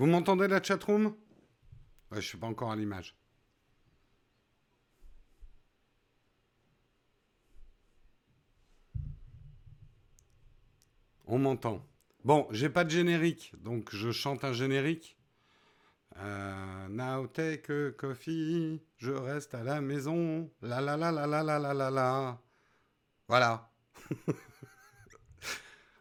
Vous m'entendez la chatroom? Ouais, Je ne suis pas encore à l'image. On m'entend. Bon, j'ai pas de générique, donc je chante un générique. Now take a coffee, je reste à la maison. La la la la la la la la la. Voilà.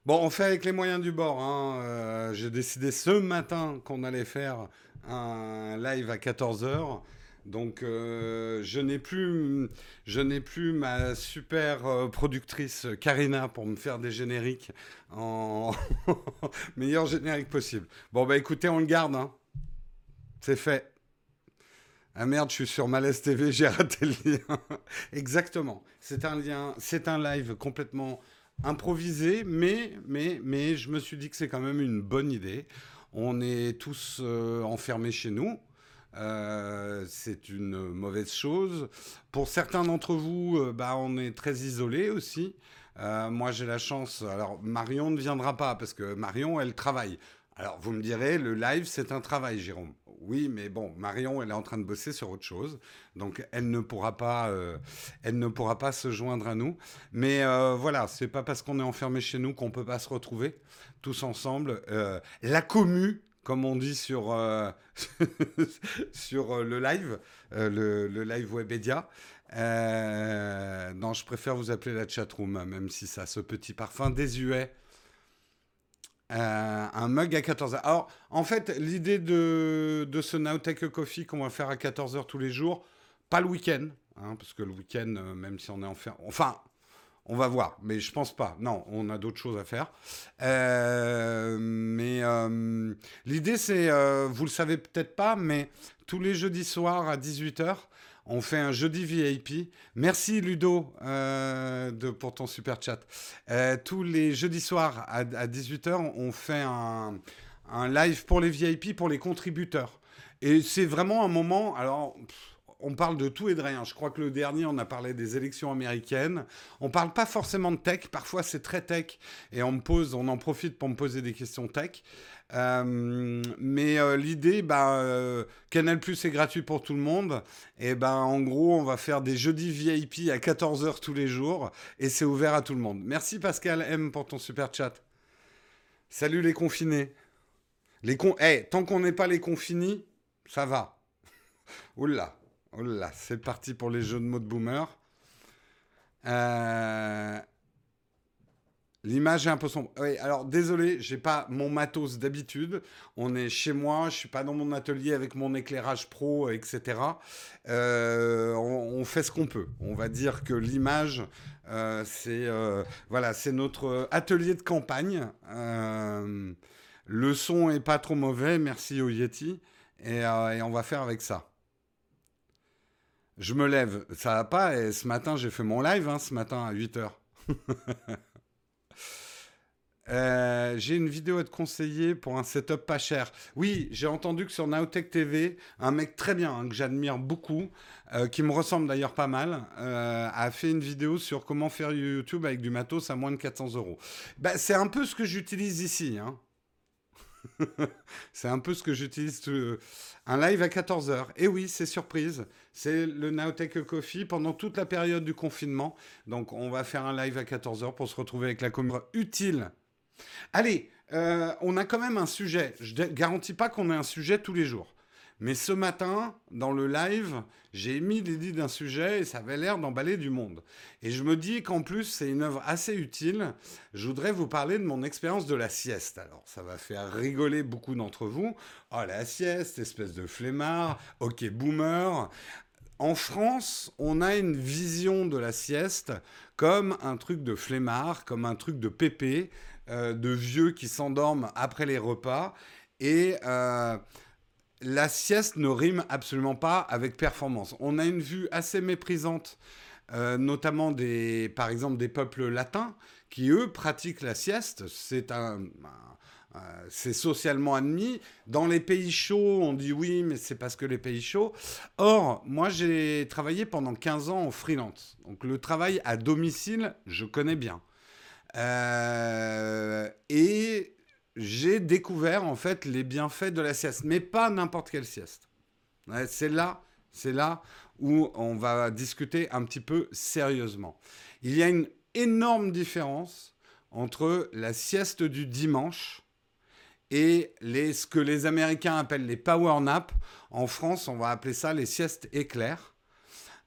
bon, on fait avec les moyens du bord. Hein. Euh, j'ai décidé ce matin qu'on allait faire un live à 14h. Donc euh, je n'ai plus, ma super euh, productrice Karina pour me faire des génériques en meilleur générique possible. Bon bah écoutez, on le garde. Hein. C'est fait. Ah merde, je suis sur Malaise TV, j'ai raté le lien. Exactement. C'est un lien, c'est un live complètement improvisé, mais, mais, mais je me suis dit que c'est quand même une bonne idée. On est tous euh, enfermés chez nous. Euh, c'est une mauvaise chose. Pour certains d'entre vous, euh, bah, on est très isolés aussi. Moi, j'ai la chance. Alors, Marion ne viendra pas parce que Marion, elle travaille. Alors, vous me direz, le live, c'est un travail, Jérôme. Oui, mais bon, Marion, elle est en train de bosser sur autre chose, donc elle ne pourra pas, elle ne pourra pas se joindre à nous. Mais voilà, c'est pas parce qu'on est enfermé chez nous qu'on peut pas se retrouver tous ensemble. la commu, comme on dit sur, euh, sur euh, le live, euh, le, le, live Webedia. non, je préfère vous appeler la chatroom, même si ça a ce petit parfum désuet. Un mug à 14h. Alors, en fait, l'idée de, de ce Nowtech Coffee qu'on va faire à 14h tous les jours, pas le week-end, hein, parce que le week-end, même si on est en fer... Enfin, on va voir, mais je pense pas. Non, on a d'autres choses à faire. Euh, mais euh, l'idée, c'est, euh, vous le savez peut-être pas, mais tous les jeudis soirs à 18h, on fait un jeudi VIP. Merci Ludo de, pour ton super chat. tous les jeudis soirs à, 18h, on fait un, un, live pour les VIP, pour les contributeurs. Et c'est vraiment un moment. Alors on parle de tout et de rien. Je crois que le dernier, on a parlé des élections américaines. On parle pas forcément de tech. Parfois, c'est très tech et on me pose, on en profite pour me poser des questions tech. Euh, mais euh, l'idée, bah, euh, Canal Plus est gratuit pour tout le monde. Et ben, en gros, on va faire des jeudis VIP à 14h tous les jours et c'est ouvert à tout le monde. Merci Pascal M pour ton super chat. Salut les confinés. Les. Eh, tant qu'on n'est pas les confinés, ça va. Oula. Là, c'est parti pour les jeux de mots de boomer. L'image est un peu sombre. Oui, alors désolé, j'ai pas mon matos d'habitude. On est chez moi, je suis pas dans mon atelier avec mon éclairage pro, etc. Euh, on, fait ce qu'on peut. On va dire que l'image, euh, c'est voilà, c'est notre atelier de campagne. le son est pas trop mauvais, merci au Yeti, et on va faire avec ça. Je me lève, ça va pas, et ce matin, j'ai fait mon live, hein, ce matin à 8h. Euh, j'ai une vidéo à te conseiller pour un setup pas cher. Oui, j'ai entendu que sur Nowtech TV, un mec très bien, hein, que j'admire beaucoup, euh, qui me ressemble d'ailleurs pas mal, euh, a fait une vidéo sur comment faire YouTube avec du matos à moins de 400 euros. Bah, c'est un peu ce que j'utilise ici. Hein. c'est un peu ce que j'utilise. Un live à 14h. Et oui, c'est surprise. C'est le Nowtech Coffee pendant toute la période du confinement. Donc, on va faire un live à 14h pour se retrouver avec la communauté utile. Allez, euh, on a quand même un sujet. Je ne garantis pas qu'on ait un sujet tous les jours. Mais ce matin, dans le live, j'ai émis l'idée d'un sujet et ça avait l'air d'emballer du monde. Et je me dis qu'en plus, c'est une œuvre assez utile. Je voudrais vous parler de mon expérience de la sieste. Alors, ça va faire rigoler beaucoup d'entre vous. Oh, la sieste, espèce de flemmard, ok, boomer. En France, on a une vision de la sieste comme un truc de flemmard, comme un truc de pépé, euh, de vieux qui s'endorment après les repas. Et. Euh, la sieste ne rime absolument pas avec performance. On a une vue assez méprisante, euh, notamment des, par exemple des peuples latins, qui eux pratiquent la sieste. C'est un, c'est socialement admis. Dans les pays chauds, on dit oui, mais c'est parce que les pays chauds. Or, moi, j'ai travaillé pendant 15 ans en freelance. Donc, le travail à domicile, je connais bien. Euh, et j'ai découvert en fait les bienfaits de la sieste, mais pas n'importe quelle sieste. c'est là, c'est là où on va discuter un petit peu sérieusement. Il y a une énorme différence entre la sieste du dimanche et les, ce que les Américains appellent les power naps. En France, on va appeler ça les siestes éclairs.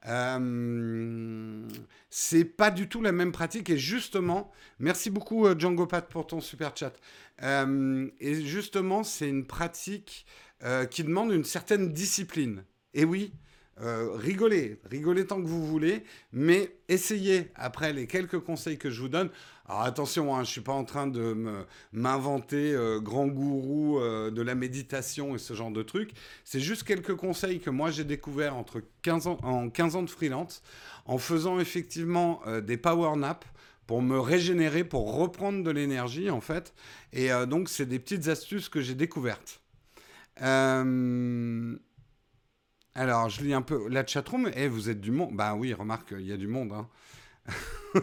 Euh, c'est pas du tout la même pratique et justement, merci beaucoup euh, Django Pat pour ton super chat. Euh, et justement, c'est une pratique qui demande une certaine discipline. Et oui, rigolez, rigolez tant que vous voulez, mais essayez après les quelques conseils que je vous donne. Alors attention, hein, je ne suis pas en train de m'inventer euh, grand gourou euh, de la méditation et ce genre de trucs. C'est juste quelques conseils que moi j'ai découverts entre 15 ans, en 15 ans de freelance en faisant effectivement euh, des power naps pour me régénérer, pour reprendre de l'énergie en fait. Et donc c'est des petites astuces que j'ai découvertes. Alors je lis un peu la chatroom. Eh, vous êtes du monde Bah oui, remarque, il y a du monde. Hein.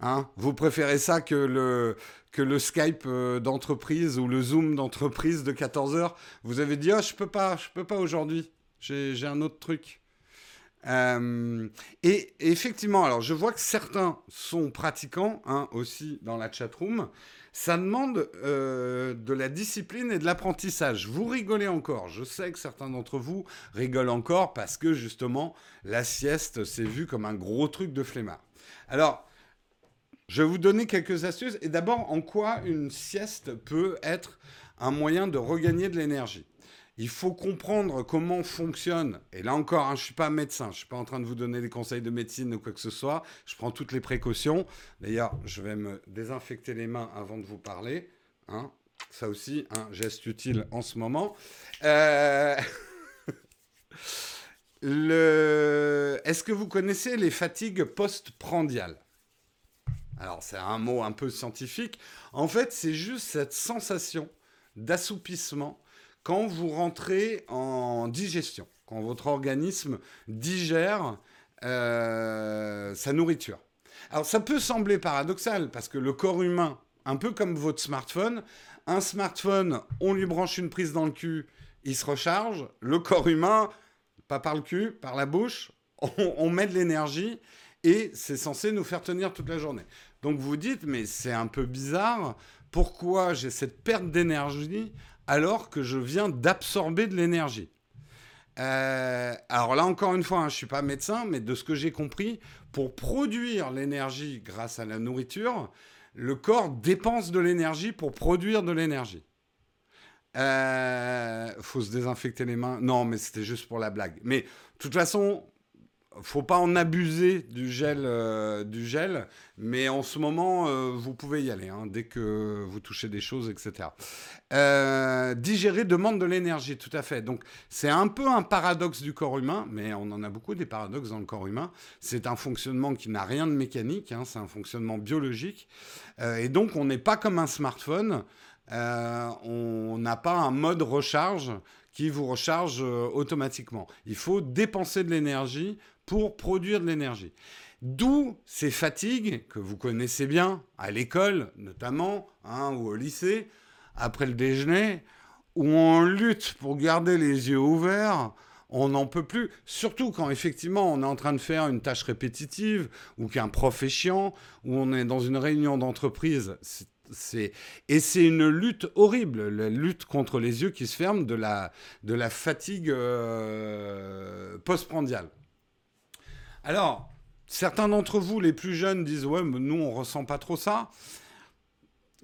Hein? Vous préférez ça que le, que le Skype euh, d'entreprise ou le Zoom d'entreprise de 14 heures? Vous avez dit, oh, je peux pas, je peux pas aujourd'hui. J'ai un autre truc. Euh, et, effectivement, alors je vois que certains sont pratiquants hein, aussi dans la chatroom. Ça demande euh, de la discipline et de l'apprentissage. Vous rigolez encore. Je sais que certains d'entre vous rigolent encore parce que justement, la sieste, c'est vu comme un gros truc de flemmard. Alors, je vais vous donner quelques astuces. Et d'abord, en quoi une sieste peut être un moyen de regagner de l'énergie? Il faut comprendre comment fonctionne. Et là encore, hein, je ne suis pas médecin, je ne suis pas en train de vous donner des conseils de médecine ou quoi que ce soit. Je prends toutes les précautions. D'ailleurs, je vais me désinfecter les mains avant de vous parler. Hein. Ça aussi, un geste utile en ce moment. Euh, est-ce que vous connaissez les fatigues postprandiales? Alors c'est un mot un peu scientifique. En fait, c'est juste cette sensation d'assoupissement quand vous rentrez en digestion, quand votre organisme digère euh, sa nourriture. Alors ça peut sembler paradoxal parce que le corps humain, un peu comme votre smartphone, un smartphone, on lui branche une prise dans le cul, il se recharge. Le corps humain, pas par le cul, par la bouche, on met de l'énergie et c'est censé nous faire tenir toute la journée. Donc vous dites, mais c'est un peu bizarre, pourquoi j'ai cette perte d'énergie alors que je viens d'absorber de l'énergie euh, alors là, encore une fois, hein, je ne suis pas médecin, mais de ce que j'ai compris, pour produire l'énergie grâce à la nourriture, le corps dépense de l'énergie pour produire de l'énergie. Euh, faut se désinfecter les mains. Non, mais c'était juste pour la blague. Mais de toute façon, faut pas en abuser du gel, euh, du gel, mais en ce moment, euh, vous pouvez y aller, hein, dès que vous touchez des choses, etc. Euh, digérer demande de l'énergie, tout à fait. Donc, c'est un peu un paradoxe du corps humain, mais on en a beaucoup des paradoxes dans le corps humain. C'est un fonctionnement qui n'a rien de mécanique, hein, c'est un fonctionnement biologique. et donc, on n'est pas comme un smartphone. on n'a pas un mode recharge qui vous recharge automatiquement. Il faut dépenser de l'énergie pour produire de l'énergie. D'où ces fatigues que vous connaissez bien à l'école notamment, hein, ou au lycée, après le déjeuner, où on lutte pour garder les yeux ouverts, on n'en peut plus, surtout quand effectivement on est en train de faire une tâche répétitive, ou qu'un prof est chiant, ou on est dans une réunion d'entreprise. et c'est une lutte horrible, la lutte contre les yeux qui se ferment de la, de la fatigue euh, postprandiale. Alors, certains d'entre vous, les plus jeunes, disent Ouais, mais nous, on ressent pas trop ça.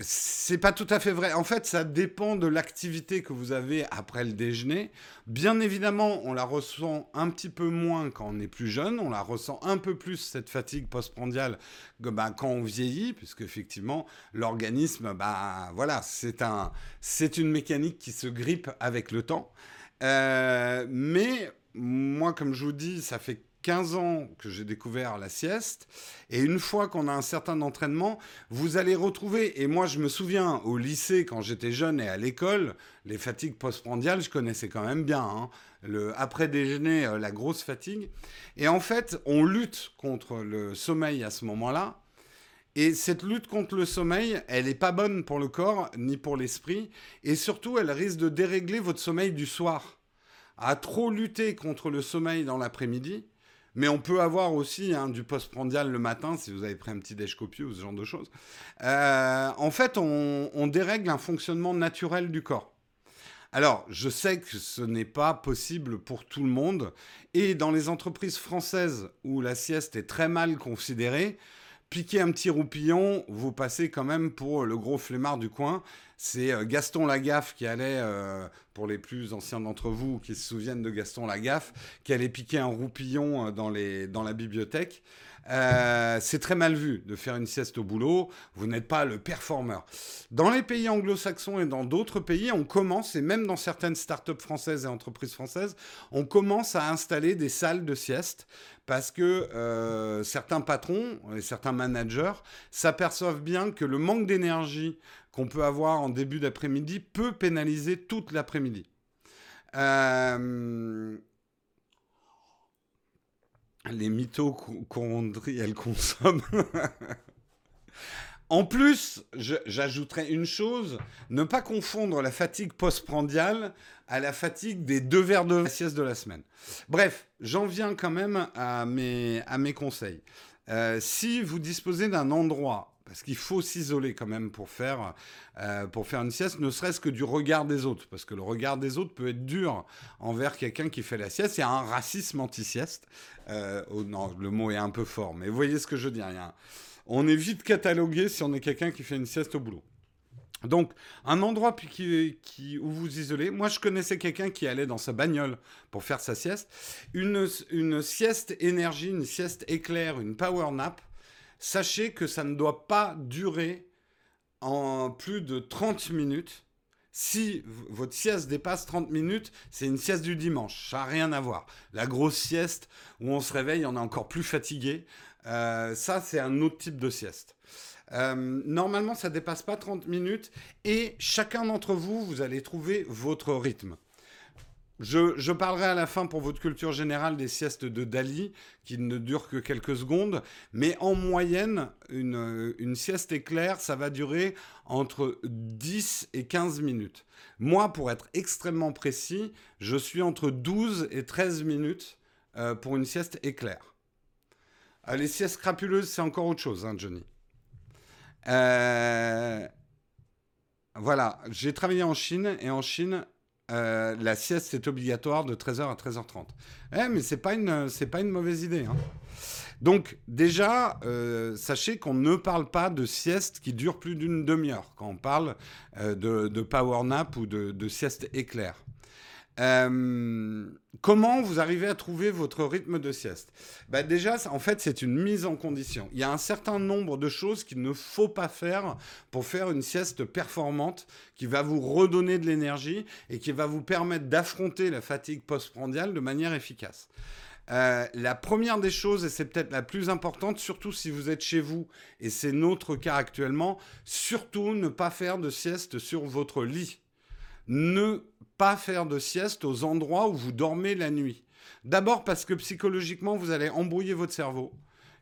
C'est pas tout à fait vrai. En fait, ça dépend de l'activité que vous avez après le déjeuner. Bien évidemment, on la ressent un petit peu moins quand on est plus jeune. On la ressent un peu plus, cette fatigue postprandiale, bah, quand on vieillit, puisque effectivement, l'organisme, bah, voilà, c'est un, une mécanique qui se grippe avec le temps. Euh, mais moi, comme je vous dis, ça fait 15 ans que j'ai découvert la sieste. Et une fois qu'on a un certain entraînement, vous allez retrouver, et moi je me souviens au lycée quand j'étais jeune et à l'école, les fatigues postprandiales, je connaissais quand même bien. Hein. Le après-déjeuner, euh, la grosse fatigue. Et en fait, on lutte contre le sommeil à ce moment-là. Et cette lutte contre le sommeil, elle n'est pas bonne pour le corps ni pour l'esprit. Et surtout, elle risque de dérégler votre sommeil du soir. À trop lutter contre le sommeil dans l'après-midi, mais on peut avoir aussi hein, du postprandial le matin si vous avez pris un petit déj copieux ou ce genre de choses. Euh, en fait, on, dérègle un fonctionnement naturel du corps. Alors, je sais que ce n'est pas possible pour tout le monde. Et dans les entreprises françaises où la sieste est très mal considérée, piquer un petit roupillon, vous passez quand même pour le gros flemmard du coin. C'est euh, Gaston Lagaffe qui allait, euh, pour les plus anciens d'entre vous qui se souviennent de Gaston Lagaffe, qui allait piquer un roupillon euh, dans, les, dans la bibliothèque. c'est très mal vu de faire une sieste au boulot. Vous n'êtes pas le performeur. Dans les pays anglo-saxons et dans d'autres pays, on commence, et même dans certaines startups françaises et entreprises françaises, on commence à installer des salles de sieste parce que certains patrons et certains managers s'aperçoivent bien que le manque d'énergie qu'on peut avoir en début d'après-midi peut pénaliser toute l'après-midi. Euh, les mitochondries, consomment. en plus, j'ajouterais une chose, ne pas confondre la fatigue postprandiale à la fatigue des deux verres de sieste de la semaine. Bref, j'en viens quand même à mes, à mes conseils. Euh, si vous disposez d'un endroit parce qu'il faut s'isoler quand même pour faire, euh, pour faire une sieste, ne serait-ce que du regard des autres, parce que le regard des autres peut être dur envers quelqu'un qui fait la sieste. Il y a un racisme anti-sieste. Euh, oh non, le mot est un peu fort, mais vous voyez ce que je dire. On est vite catalogué si on est quelqu'un qui fait une sieste au boulot. Donc, un endroit où vous isolez. Moi, je connaissais quelqu'un qui allait dans sa bagnole pour faire sa sieste. Une sieste énergie, une sieste éclair, une power nap sachez que ça ne doit pas durer en plus de 30 minutes. Si votre sieste dépasse 30 minutes, c'est une sieste du dimanche. Ça n'a rien à voir. La grosse sieste où on se réveille, on est encore plus fatigué, euh, ça c'est un autre type de sieste. Euh, normalement, ça ne dépasse pas 30 minutes et chacun d'entre vous, vous allez trouver votre rythme. Je, parlerai à la fin pour votre culture générale des siestes de Dali, qui ne durent que quelques secondes, mais en moyenne, une, sieste éclair, ça va durer entre 10 et 15 minutes. Moi, pour être extrêmement précis, je suis entre 12 et 13 minutes euh, pour une sieste éclair. Euh, les siestes crapuleuses, c'est encore autre chose, hein, Johnny. Euh, voilà, j'ai travaillé en Chine, et en Chine, euh, la sieste est obligatoire de 13h à 13h30. Eh, mais c'est pas une, pas une mauvaise idée. Hein. Donc déjà, euh, sachez qu'on ne parle pas de sieste qui dure plus d'une demi-heure quand on parle euh, de, power nap ou de sieste éclair. Euh, comment vous arrivez à trouver votre rythme de sieste? Bah Déjà, en fait, c'est une mise en condition. Il y a un certain nombre de choses qu'il ne faut pas faire pour faire une sieste performante qui va vous redonner de l'énergie et qui va vous permettre d'affronter la fatigue postprandiale de manière efficace. Euh, la première des choses, et c'est peut-être la plus importante, surtout si vous êtes chez vous, et c'est notre cas actuellement, surtout ne pas faire de sieste sur votre lit ne pas faire de sieste aux endroits où vous dormez la nuit. D'abord parce que psychologiquement, vous allez embrouiller votre cerveau.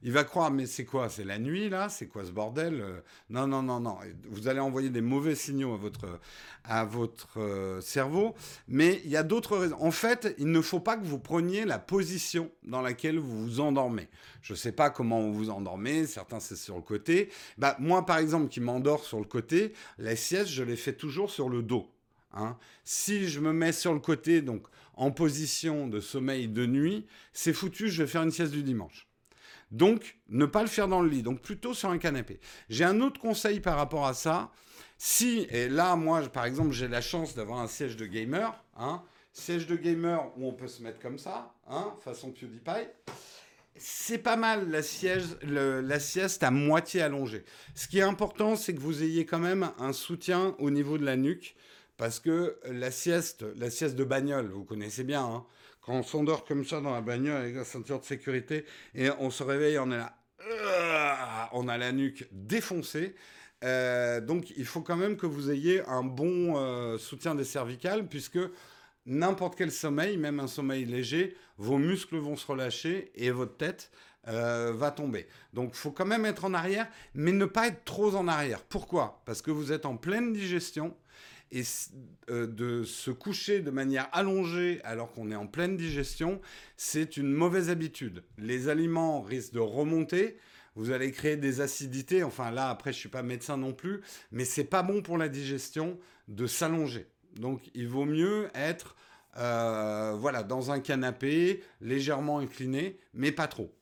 Il va croire, mais c'est quoi? C'est la nuit là? C'est quoi ce bordel? Euh, Non, non, non, non. Vous allez envoyer des mauvais signaux à votre, à votre euh, cerveau. Mais il y a d'autres raisons. En fait, il ne faut pas que vous preniez la position dans laquelle vous vous endormez. Je ne sais pas comment vous vous endormez. Certains, c'est sur le côté. Bah, moi, par exemple, qui m'endors sur le côté, la sieste, je l'ai fait toujours sur le dos. Hein. Si je me mets sur le côté, donc en position de sommeil de nuit, c'est foutu, je vais faire une sieste du dimanche. Donc, ne pas le faire dans le lit, donc plutôt sur un canapé. J'ai un autre conseil par rapport à ça. Si, et là, moi, par exemple, j'ai la chance d'avoir un siège de gamer, hein, siège de gamer où on peut se mettre comme ça, hein, façon PewDiePie. C'est pas mal la, la sieste à moitié allongée. Ce qui est important, c'est que vous ayez quand même un soutien au niveau de la nuque parce que la sieste, la sieste de bagnole, vous connaissez bien, hein. quand on s'endort comme ça dans la bagnole avec la ceinture de sécurité et on se réveille, on est là, euh, on a la nuque défoncée. Euh, donc il faut quand même que vous ayez un bon euh, soutien des cervicales puisque n'importe quel sommeil, même un sommeil léger, vos muscles vont se relâcher et votre tête va tomber. Donc, il faut quand même être en arrière, mais ne pas être trop en arrière. Pourquoi? Parce que vous êtes en pleine digestion et de se coucher de manière allongée alors qu'on est en pleine digestion, c'est une mauvaise habitude. Les aliments risquent de remonter vous allez créer des acidités. Enfin là, après, je suis pas médecin non plus, mais c'est pas bon pour la digestion de s'allonger. Donc, il vaut mieux être euh, voilà dans un canapé légèrement incliné, mais pas trop.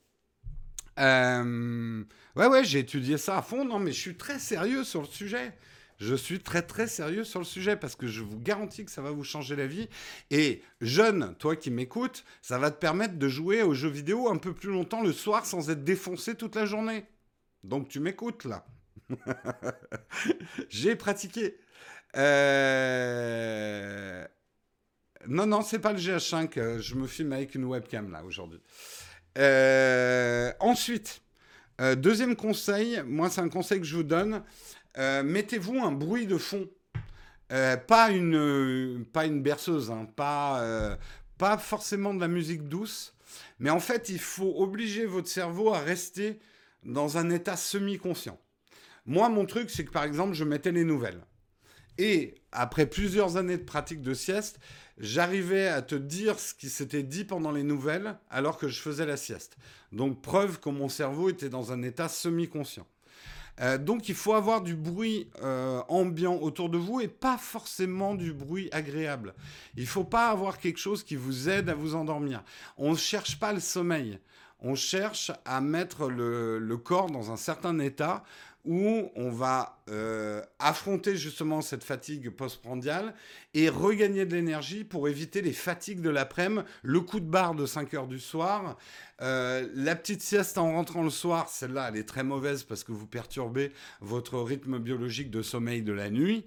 Euh, ouais, ouais, j'ai étudié ça à fond. Non, mais je suis très sérieux sur le sujet. Je suis très très sérieux sur le sujet parce que je vous garantis que ça va vous changer la vie. Et jeune, toi qui m'écoutes, ça va te permettre de jouer aux jeux vidéo un peu plus longtemps le soir sans être défoncé toute la journée. Donc tu m'écoutes là. J'ai pratiqué. Euh... Non, non, c'est pas le GH5. Je me filme avec une webcam là aujourd'hui. Euh, ensuite, euh, deuxième conseil, moi c'est un conseil que je vous donne. Euh, mettez-vous un bruit de fond. Euh, pas, une, pas une berceuse, hein, pas, euh, pas forcément de la musique douce, mais en fait, il faut obliger votre cerveau à rester dans un état semi-conscient. Moi, mon truc, c'est que par exemple, je mettais les nouvelles. Et après plusieurs années de pratique de sieste, j'arrivais à te dire ce qui s'était dit pendant les nouvelles alors que je faisais la sieste. Donc preuve que mon cerveau était dans un état semi-conscient. Euh, donc il faut avoir du bruit euh, ambiant autour de vous et pas forcément du bruit agréable. Il faut pas avoir quelque chose qui vous aide à vous endormir. On ne cherche pas le sommeil. On cherche à mettre le corps dans un certain état où on va euh, affronter justement cette fatigue postprandiale et regagner de l'énergie pour éviter les fatigues de l'après-midi, le coup de barre de 5 heures du soir, euh, la petite sieste en rentrant le soir, celle-là, elle est très mauvaise parce que vous perturbez votre rythme biologique de sommeil de la nuit.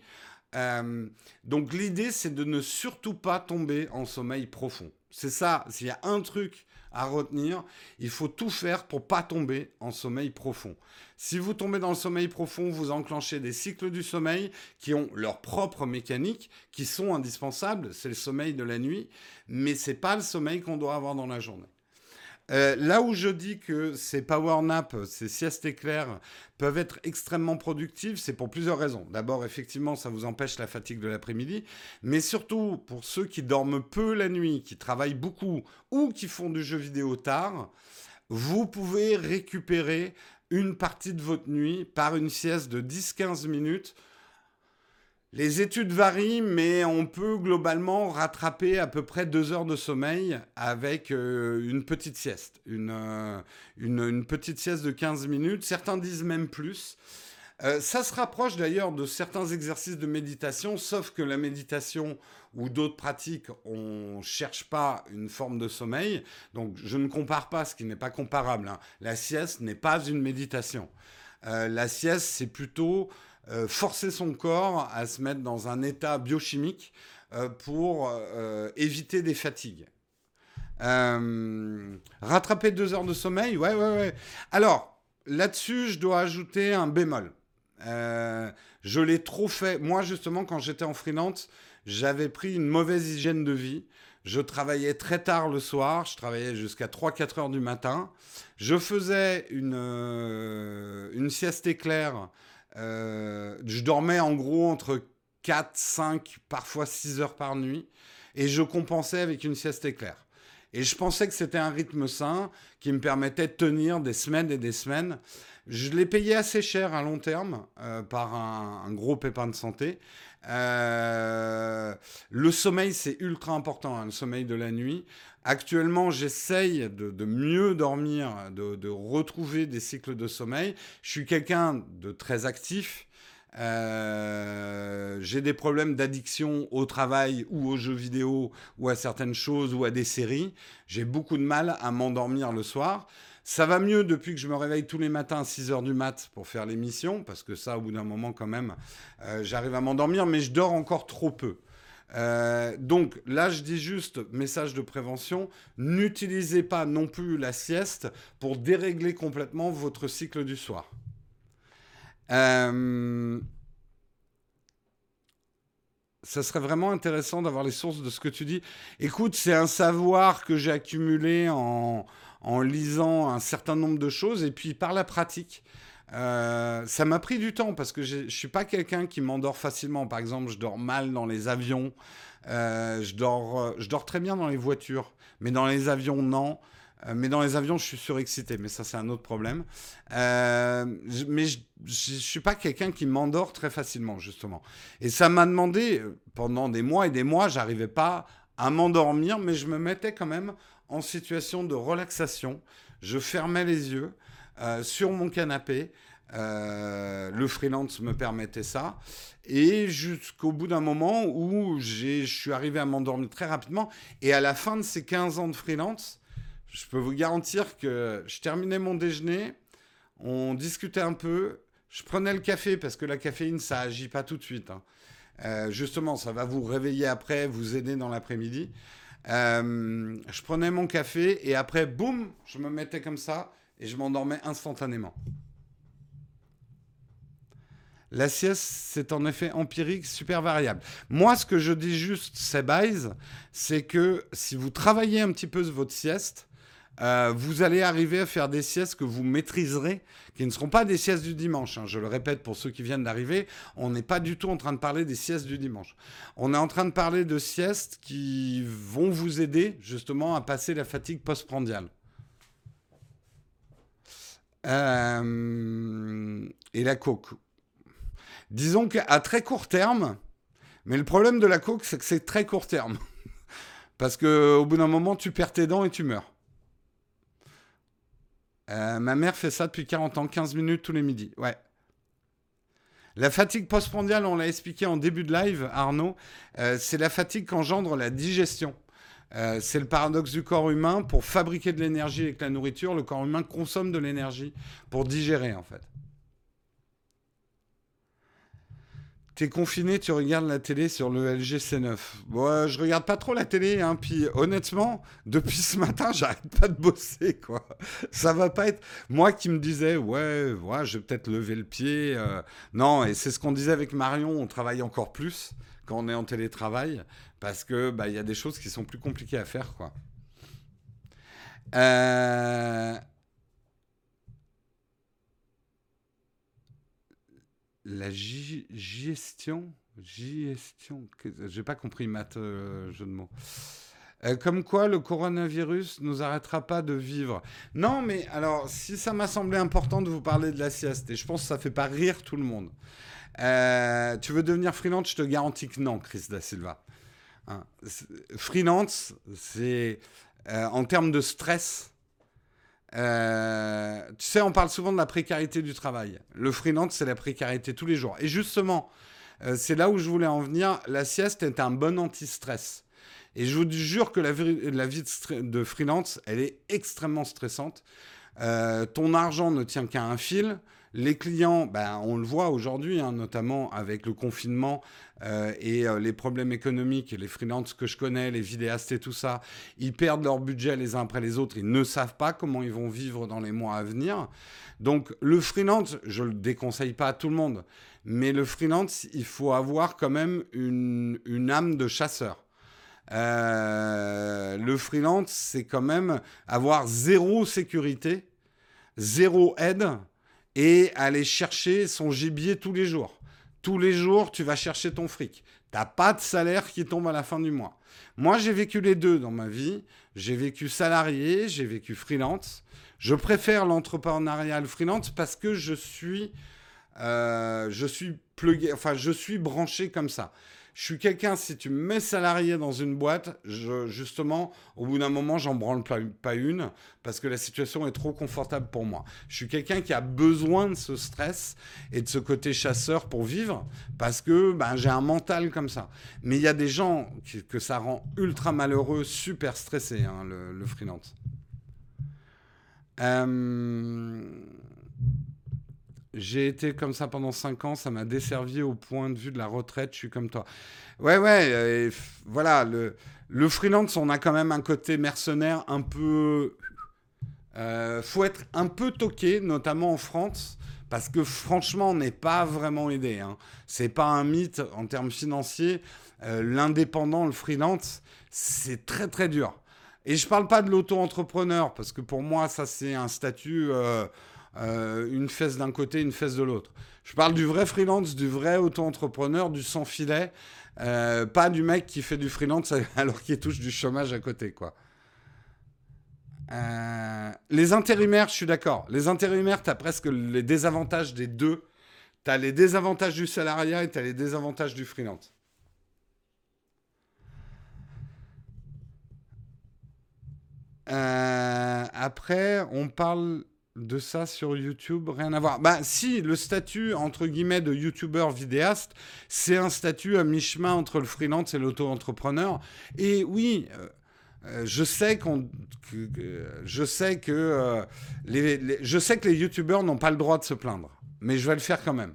Euh, donc l'idée, c'est de ne surtout pas tomber en sommeil profond. C'est ça, s'il y a un truc retenir. Il faut tout faire pour pas tomber en sommeil profond. Si vous tombez dans le sommeil profond, vous enclenchez des cycles du sommeil qui ont leur propre mécanique, qui sont indispensables. C'est le sommeil de la nuit, mais c'est pas le sommeil qu'on doit avoir dans la journée. Euh, là où je dis que ces power naps, ces siestes éclairs peuvent être extrêmement productives, c'est pour plusieurs raisons. D'abord, effectivement, ça vous empêche la fatigue de l'après-midi, mais surtout pour ceux qui dorment peu la nuit, qui travaillent beaucoup ou qui font du jeu vidéo tard, vous pouvez récupérer une partie de votre nuit par une sieste de 10-15 minutes les études varient, mais on peut globalement rattraper à peu près deux heures de sommeil avec euh, une petite sieste, euh, une, petite sieste de 15 minutes. Certains disent même plus. Euh, ça se rapproche d'ailleurs de certains exercices de méditation, sauf que la méditation ou d'autres pratiques, on ne cherche pas une forme de sommeil. Donc je ne compare pas ce qui n'est pas comparable. Hein. La sieste n'est pas une méditation. la sieste, c'est plutôt euh, forcer son corps à se mettre dans un état biochimique euh, pour euh, éviter des fatigues. rattraper deux heures de sommeil, ouais, ouais, ouais. Alors, là-dessus, je dois ajouter un bémol. je l'ai trop fait. Moi, justement, quand j'étais en freelance, j'avais pris une mauvaise hygiène de vie. Je travaillais très tard le soir, je travaillais jusqu'à 3-4 heures du matin. Je faisais une, une sieste éclair je dormais en gros entre 4, 5, parfois 6 heures par nuit. Et je compensais avec une sieste éclair. Et je pensais que c'était un rythme sain qui me permettait de tenir des semaines et des semaines. Je l'ai payé assez cher à long terme euh, par un, gros pépin de santé. Euh, le sommeil, c'est ultra important, hein, le sommeil de la nuit. Actuellement, j'essaye de, mieux dormir, de, retrouver des cycles de sommeil. Je suis quelqu'un de très actif. Euh, j'ai des problèmes d'addiction au travail ou aux jeux vidéo ou à certaines choses ou à des séries. J'ai beaucoup de mal à m'endormir le soir. Ça va mieux depuis que je me réveille tous les matins à 6 heures du mat pour faire l'émission, parce que ça, au bout d'un moment, quand même, euh, j'arrive à m'endormir, mais je dors encore trop peu. Euh, donc là, je dis juste, message de prévention, n'utilisez pas non plus la sieste pour dérégler complètement votre cycle du soir. Euh, ça serait vraiment intéressant d'avoir les sources de ce que tu dis. Écoute, c'est un savoir que j'ai accumulé en, en lisant un certain nombre de choses et puis par la pratique. Euh, ça m'a pris du temps parce que je ne suis pas quelqu'un qui m'endort facilement. Par exemple, je dors mal dans les avions. Euh, je, dors, je dors très bien dans les voitures, mais dans les avions, non. mais dans les avions, je suis surexcité, mais ça, c'est un autre problème. mais je ne suis pas quelqu'un qui m'endort très facilement, justement. Et ça m'a demandé, pendant des mois et des mois, j'arrivais pas à m'endormir, mais je me mettais quand même en situation de relaxation. Je fermais les yeux euh, sur mon canapé. Euh, le freelance me permettait ça. Et jusqu'au bout d'un moment où je suis arrivé à m'endormir très rapidement. Et à la fin de ces 15 ans de freelance, je peux vous garantir que je terminais mon déjeuner, on discutait un peu, je prenais le café parce que la caféine, ça agit pas tout de suite. Hein. Euh, justement, ça va vous réveiller après, vous aider dans l'après-midi. Je prenais mon café et après, boum, je me mettais comme ça et je m'endormais instantanément. La sieste, c'est en effet empirique, super variable. Moi, ce que je dis juste, c'est c'est que si vous travaillez un petit peu votre sieste, euh, vous allez arriver à faire des siestes que vous maîtriserez, qui ne seront pas des siestes du dimanche. Hein. Je le répète pour ceux qui viennent d'arriver, on n'est pas du tout en train de parler des siestes du dimanche. On est en train de parler de siestes qui vont vous aider justement à passer la fatigue postprandiale. Euh, et la coke. Disons qu'à très court terme, mais le problème de la coke, c'est que c'est très court terme. Parce qu'au bout d'un moment, tu perds tes dents et tu meurs. Euh, ma mère fait ça depuis 40 ans, 15 minutes tous les midis. Ouais. La fatigue postprandiale, on l'a expliqué en début de live, Arnaud, euh, c'est la fatigue qu'engendre la digestion. Euh, c'est le paradoxe du corps humain. Pour fabriquer de l'énergie avec la nourriture, le corps humain consomme de l'énergie pour digérer, en fait. T'es confiné, tu regardes la télé sur le LG C9. Bon, je regarde pas trop la télé, hein, puis honnêtement, depuis ce matin, j'arrête pas de bosser, quoi. Ça va pas être... Moi qui me disais, ouais, ouais je vais peut-être lever le pied. Euh, non, et c'est ce qu'on disait avec Marion, on travaille encore plus quand on est en télétravail, parce que bah, il y a des choses qui sont plus compliquées à faire, quoi. Euh, La gestion Gestion J'ai pas compris, maths, euh, jeu de mots. Euh, comme quoi le coronavirus nous arrêtera pas de vivre. Non, mais alors, si ça m'a semblé important de vous parler de la sieste, et je pense que ça fait pas rire tout le monde. Euh, tu veux devenir freelance Je te garantis que non, Chris da Silva. Hein, freelance, c'est en termes de stress, euh, tu sais, on parle souvent de la précarité du travail. Le freelance, c'est la précarité tous les jours. Et justement, euh, c'est là où je voulais en venir. La sieste est un bon anti-stress. Et je vous jure que la vie de, freelance, elle est extrêmement stressante. Euh, ton argent ne tient qu'à un fil. Les clients, ben, on le voit aujourd'hui, hein, notamment avec le confinement euh, et euh, les problèmes économiques, les freelances que je connais, les vidéastes et tout ça, ils perdent leur budget les uns après les autres, ils ne savent pas comment ils vont vivre dans les mois à venir. Donc le freelance, je ne le déconseille pas à tout le monde, mais le freelance, il faut avoir quand même une, une âme de chasseur. Le freelance, c'est quand même avoir zéro sécurité, zéro aide et aller chercher son gibier tous les jours. Tous les jours, tu vas chercher ton fric. T'as pas de salaire qui tombe à la fin du mois. Moi, j'ai vécu les deux dans ma vie. J'ai vécu salarié, j'ai vécu freelance. Je préfère l'entrepreneuriat freelance parce que je suis, euh, je suis plugué, enfin, je suis branché comme ça. Je suis quelqu'un, si tu me mets salarié dans une boîte, justement, au bout d'un moment, j'en branle pas, une parce que la situation est trop confortable pour moi. Je suis quelqu'un qui a besoin de ce stress et de ce côté chasseur pour vivre parce que ben, j'ai un mental comme ça. Mais il y a des gens que ça rend ultra malheureux, super stressés, hein, le, le, freelance. Euh, j'ai été comme ça pendant 5 ans, ça m'a desservi au point de vue de la retraite, je suis comme toi. Ouais, ouais, euh, voilà, le, freelance, on a quand même un côté mercenaire un peu... Euh, faut être un peu toqué, notamment en France, parce que franchement, on n'est pas vraiment aidé. Hein. C'est pas un mythe en termes financiers. Euh, l'indépendant, le freelance, c'est très très dur. Et je parle pas de l'auto-entrepreneur, parce que pour moi, ça, c'est un statut, euh, euh, une fesse d'un côté, une fesse de l'autre. Je parle du vrai freelance, du vrai auto-entrepreneur, du sans-filet, euh, pas du mec qui fait du freelance alors qu'il touche du chômage à côté, quoi. les intérimaires, je suis d'accord. Les intérimaires, tu as presque les désavantages des deux. Tu as les désavantages du salariat et tu as les désavantages du freelance. Euh, après, on parle de ça sur YouTube, rien à voir. Bah si, le statut entre guillemets de YouTuber vidéaste, c'est un statut à mi-chemin entre le freelance et l'auto-entrepreneur. Et oui, euh, euh, je sais qu'on, je sais que les, je sais que les YouTubers n'ont pas le droit de se plaindre, mais je vais le faire quand même.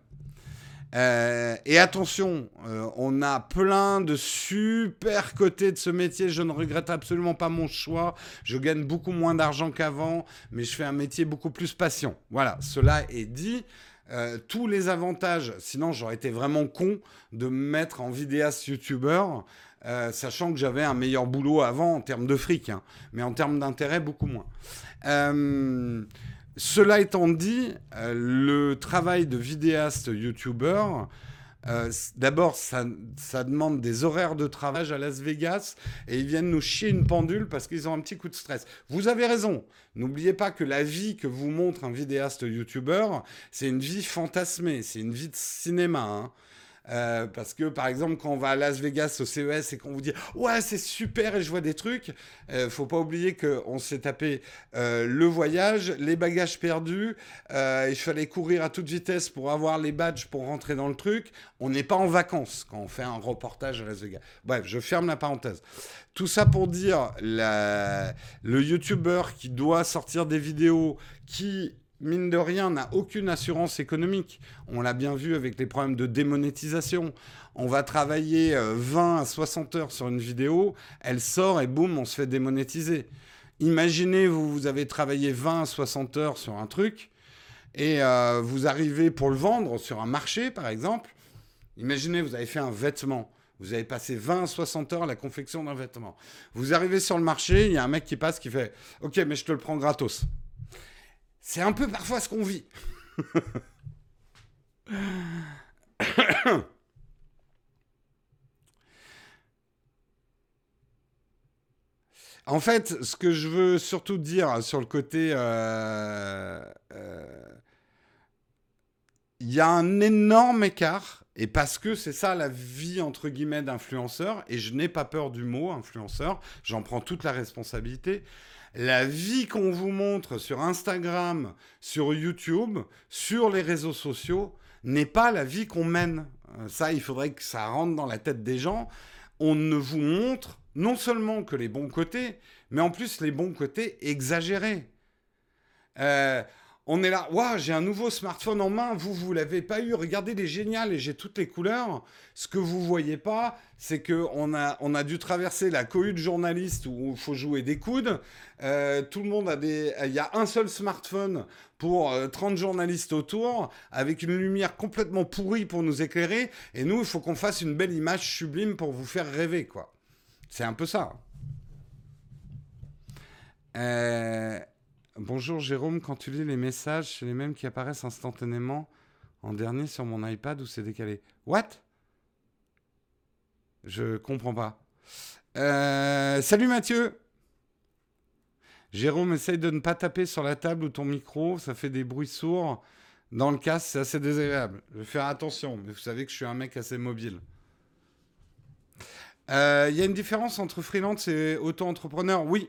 Euh, et attention, euh, on a plein de super côtés de ce métier. Je ne regrette absolument pas mon choix. Je gagne beaucoup moins d'argent qu'avant, mais je fais un métier beaucoup plus patient. Voilà, cela est dit. Euh, tous les avantages, sinon j'aurais été vraiment con de me mettre en vidéaste youtubeur, sachant que j'avais un meilleur boulot avant en termes de fric, hein, mais en termes d'intérêt, beaucoup moins. Cela étant dit, euh, le travail de vidéaste youtubeur, euh, d'abord, ça, demande des horaires de travail à Las Vegas et ils viennent nous chier une pendule parce qu'ils ont un petit coup de stress. Vous avez raison. N'oubliez pas que la vie que vous montre un vidéaste youtubeur, c'est une vie fantasmée, c'est une vie de cinéma. Hein. Euh, parce que par exemple, quand on va à Las Vegas au CES et qu'on vous dit ouais c'est super et je vois des trucs, euh, faut pas oublier qu'on s'est tapé euh, le voyage, les bagages perdus, euh, il fallait courir à toute vitesse pour avoir les badges pour rentrer dans le truc. On n'est pas en vacances quand on fait un reportage à Las Vegas. Bref, je ferme la parenthèse. Tout ça pour dire le YouTuber qui doit sortir des vidéos qui mine de rien, n'a aucune assurance économique. On l'a bien vu avec les problèmes de démonétisation. On va travailler 20 euh, à 60 heures sur une vidéo, elle sort et boum, on se fait démonétiser. Imaginez, vous, avez travaillé 20 à 60 heures sur un truc et euh, vous arrivez pour le vendre sur un marché, par exemple. Imaginez, vous avez fait un vêtement. Vous avez passé 20 à 60 heures à la confection d'un vêtement. Vous arrivez sur le marché, il y a un mec qui passe qui fait Ok, mais je te le prends gratos. C'est un peu parfois ce qu'on vit. en fait, ce que je veux surtout dire sur le côté... Euh, euh, il y a un énorme écart, et parce que c'est ça la vie entre guillemets d'influenceur, et je n'ai pas peur du mot influenceur, j'en prends toute la responsabilité la vie qu'on vous montre sur Instagram, sur YouTube, sur les réseaux sociaux, n'est pas la vie qu'on mène. Euh, ça, il faudrait que ça rentre dans la tête des gens. On ne vous montre non seulement que les bons côtés, mais en plus les bons côtés exagérés. Euh, on est là, waouh, j'ai un nouveau smartphone en main, vous, vous l'avez pas eu, regardez, il est génial et j'ai toutes les couleurs. Ce que vous voyez pas, c'est qu'on a, on a dû traverser la cohue de journalistes où il faut jouer des coudes. Euh, tout le monde a des. Il y a un seul smartphone pour 30 euh, journalistes autour, avec une lumière complètement pourrie pour nous éclairer. Et nous, il faut qu'on fasse une belle image sublime pour vous faire rêver, quoi. C'est un peu ça. Euh. Bonjour Jérôme, quand tu lis les messages, c'est les mêmes qui apparaissent instantanément en dernier sur mon iPad ou c'est décalé What? Je comprends pas. Euh, salut Mathieu Jérôme, essaye de ne pas taper sur la table ou ton micro, ça fait des bruits sourds. Dans le casque, c'est assez désagréable. Je vais faire attention, mais vous savez que je suis un mec assez mobile. Euh, il y a une différence entre freelance et auto-entrepreneur? Oui,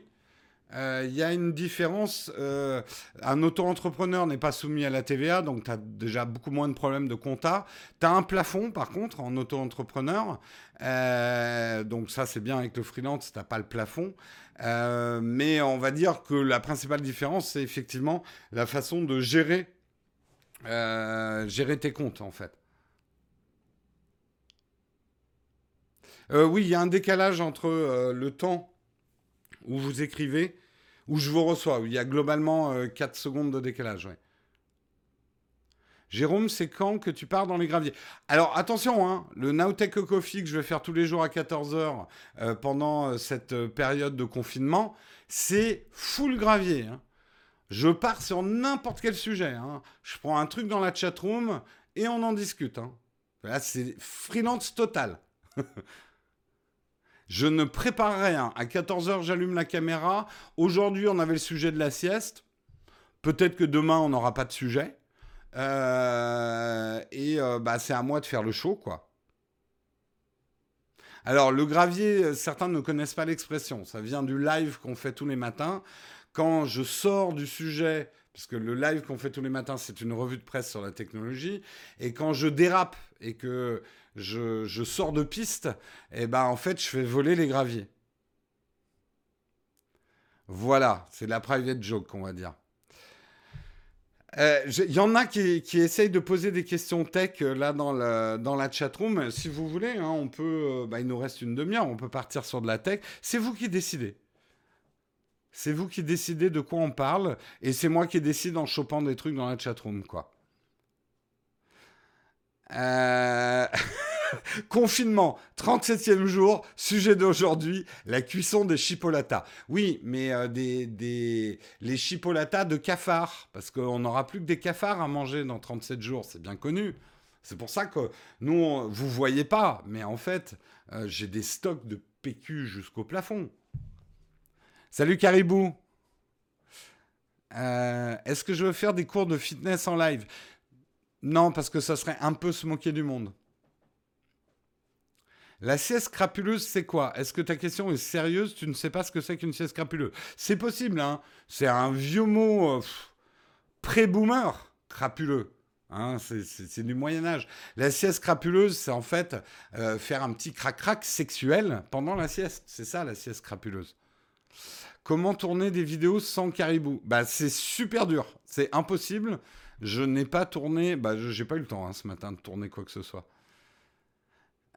il euh, y a une différence. Euh, un auto-entrepreneur n'est pas soumis à la TVA, donc tu as déjà beaucoup moins de problèmes de compta. Tu as un plafond, par contre, en auto-entrepreneur. Euh, donc ça, c'est bien avec le freelance, tu n'as pas le plafond. mais on va dire que la principale différence, c'est effectivement la façon de gérer, gérer tes comptes, en fait. oui, il y a un décalage entre le temps où vous écrivez, où je vous reçois, où il y a globalement 4 euh, secondes de décalage. Jérôme, c'est quand que tu pars dans les graviers? Alors attention, hein, le Nowtech Coffee que je vais faire tous les jours à 14h euh, pendant euh, cette période de confinement, c'est full gravier. Hein. Je pars sur n'importe quel sujet. Hein. Je prends un truc dans la chatroom et on en discute. Là, c'est freelance total. je ne prépare rien. À 14h, j'allume la caméra. Aujourd'hui, on avait le sujet de la sieste. Peut-être que demain, on n'aura pas de sujet. Euh, et euh, bah, c'est à moi de faire le show, quoi. Alors, le gravier, certains ne connaissent pas l'expression. Ça vient du live qu'on fait tous les matins. Quand je sors du sujet, parce que le live qu'on fait tous les matins, c'est une revue de presse sur la technologie, et quand je dérape et que je, sors de piste, eh ben, en fait, je fais voler les graviers. Voilà, c'est la private joke, on va dire. Il euh, y en a qui, essayent de poser des questions tech euh, là dans, le, dans la chatroom. Si vous voulez, hein, on peut. Euh, bah, il nous reste une demi-heure, on peut partir sur de la tech. C'est vous qui décidez. C'est vous qui décidez de quoi on parle, et c'est moi qui décide en chopant des trucs dans la chatroom, quoi. Confinement, 37e jour, sujet d'aujourd'hui, la cuisson des chipolatas. Oui, mais euh, des, des, les chipolatas de cafards, parce qu'on n'aura plus que des cafards à manger dans 37 jours, c'est bien connu. C'est pour ça que nous, on, vous voyez pas, mais en fait, euh, j'ai des stocks de PQ jusqu'au plafond. Salut Caribou. Euh, est-ce que je veux faire des cours de fitness en live? Non, parce que ça serait un peu se moquer du monde. La sieste crapuleuse, c'est quoi? Est-ce que ta question est sérieuse? Tu ne sais pas ce que c'est qu'une sieste crapuleuse C'est possible, hein C'est un vieux mot euh, pré-boomer, crapuleux. Hein, c'est du Moyen Âge. La sieste crapuleuse, c'est en fait euh, faire un petit crac-crac sexuel pendant la sieste. C'est ça la sieste crapuleuse. Comment tourner des vidéos sans caribou? Bah c'est super dur. C'est impossible. Je n'ai pas tourné. Bah j'ai pas eu le temps hein, ce matin de tourner quoi que ce soit.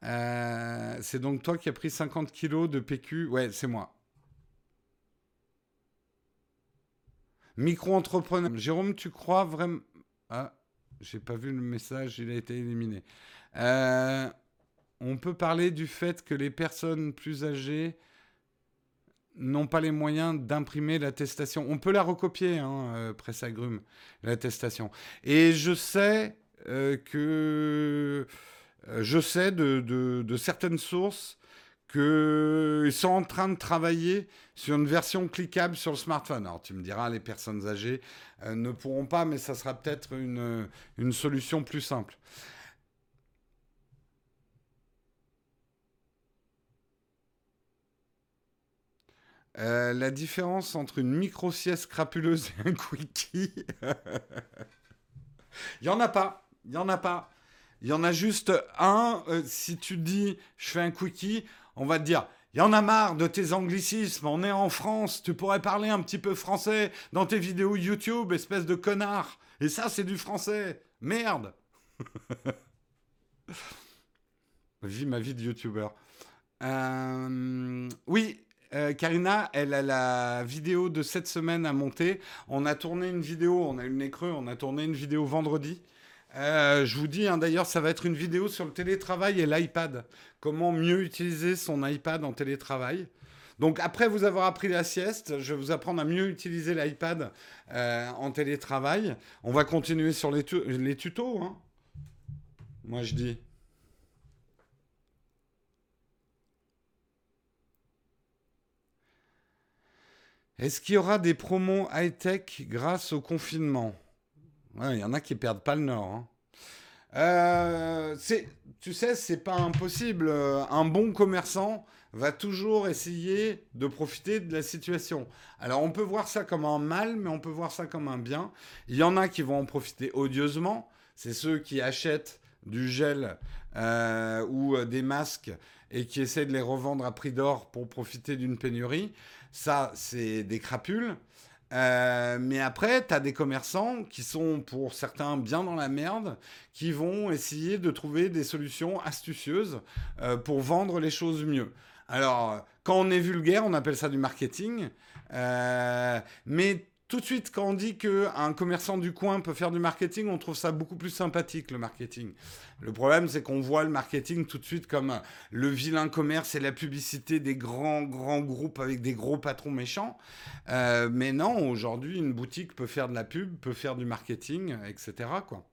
Euh, c'est donc toi qui as pris 50 kilos de PQ Ouais, c'est moi. Micro-entrepreneur. Jérôme, tu crois vraiment... Ah, j'ai pas vu le message, il a été éliminé. Euh, on peut parler du fait que les personnes plus âgées n'ont pas les moyens d'imprimer l'attestation. On peut la recopier, hein, euh, presse agrume, l'attestation. Et je sais que je sais de, certaines sources qu'ils sont en train de travailler sur une version cliquable sur le smartphone. Alors tu me diras, les personnes âgées euh, ne pourront pas, mais ça sera peut-être une, une solution plus simple. Euh, la différence entre une micro-sieste crapuleuse et un quickie, il n'y en a pas. Il n'y en a pas. Il y en a juste un. Euh, si tu dis je fais un quickie, on va te dire il y en a marre de tes anglicismes. On est en France. Tu pourrais parler un petit peu français dans tes vidéos YouTube, espèce de connard. Et ça, c'est du français. Merde. Vis ma vie de YouTuber. Euh, oui, euh, Karina, elle a la vidéo de cette semaine à monter. On a tourné une vidéo, on a eu le nez creux, on a tourné une vidéo vendredi. Euh, je vous dis, hein, d'ailleurs, ça va être une vidéo sur le télétravail et l'iPad. Comment mieux utiliser son iPad en télétravail. Donc après vous avoir appris la sieste, je vais vous apprendre à mieux utiliser l'iPad euh, en télétravail. On va continuer sur les, tutos. Hein. Moi je dis. Est-ce qu'il y aura des promos high-tech grâce au confinement? Il y en a qui perdent pas le nord. Hein. Euh, tu sais, c'est pas impossible. Un bon commerçant va toujours essayer de profiter de la situation. Alors on peut voir ça comme un mal, mais on peut voir ça comme un bien. Il y en a qui vont en profiter odieusement. C'est ceux qui achètent du gel euh, ou euh, des masques et qui essaient de les revendre à prix d'or pour profiter d'une pénurie. Ça, c'est des crapules. Euh, mais après, tu as des commerçants qui sont pour certains bien dans la merde, qui vont essayer de trouver des solutions astucieuses euh, pour vendre les choses mieux. Alors, quand on est vulgaire, on appelle ça du marketing. Euh, mais tout de suite, quand on dit qu'un commerçant du coin peut faire du marketing, on trouve ça beaucoup plus sympathique, le marketing. Le problème, c'est qu'on voit le marketing tout de suite comme le vilain commerce et la publicité des grands, grands groupes avec des gros patrons méchants. Euh, mais non, aujourd'hui, une boutique peut faire de la pub, peut faire du marketing, etc. Quoi.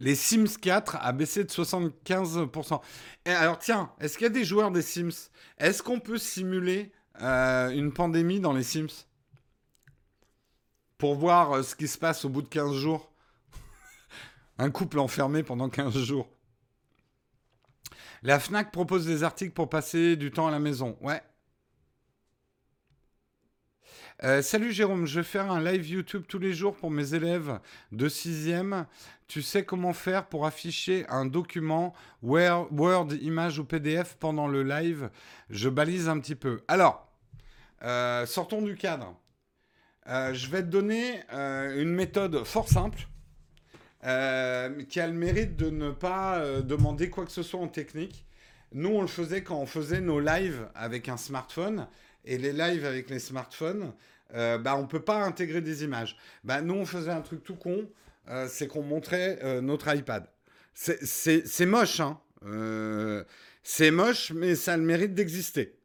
Les Sims 4 a baissé de 75%. Et alors tiens, est-ce qu'il y a des joueurs des Sims? Est-ce qu'on peut simuler euh, une pandémie dans les Sims pour voir euh, ce qui se passe au bout de 15 jours. Un couple enfermé pendant 15 jours. La FNAC propose des articles pour passer du temps à la maison. Ouais. Euh, salut Jérôme, je vais faire un live YouTube tous les jours pour mes élèves de 6e. Tu sais comment faire pour afficher un document Word, image ou PDF pendant le live? Je balise un petit peu. Alors, euh, sortons du cadre. Euh, je vais te donner euh, une méthode fort simple qui a le mérite de ne pas demander quoi que ce soit en technique. Nous, on le faisait quand on faisait nos lives avec un smartphone. Et les lives avec les smartphones, bah, on ne peut pas intégrer des images. Bah, nous, on faisait un truc tout con, c'est qu'on montrait notre iPad. C'est moche, hein. c'est moche, mais ça a le mérite d'exister.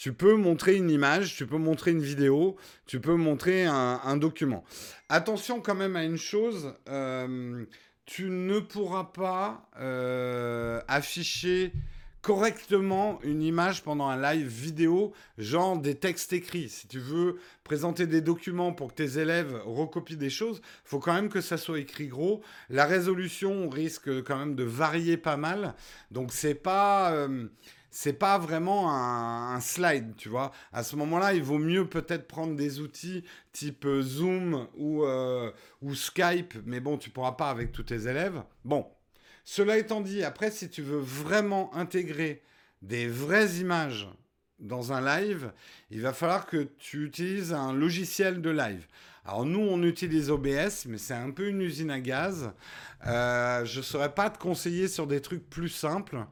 Tu peux montrer une image, tu peux montrer une vidéo, tu peux montrer un, document. Attention quand même à une chose, euh, tu ne pourras pas euh, afficher correctement une image pendant un live vidéo, genre des textes écrits. Si tu veux présenter des documents pour que tes élèves recopient des choses, faut quand même que ça soit écrit gros. La résolution risque quand même de varier pas mal. Donc c'est pas... Euh, c'est pas vraiment un, slide, tu vois. À ce moment-là, il vaut mieux peut-être prendre des outils type euh, Zoom ou, euh, ou Skype, mais bon, tu pourras pas avec tous tes élèves. Bon, cela étant dit, après, si tu veux vraiment intégrer des vraies images dans un live, il va falloir que tu utilises un logiciel de live. Alors nous, on utilise OBS, mais c'est un peu une usine à gaz. Euh, je ne saurais pas te conseiller sur des trucs plus simples.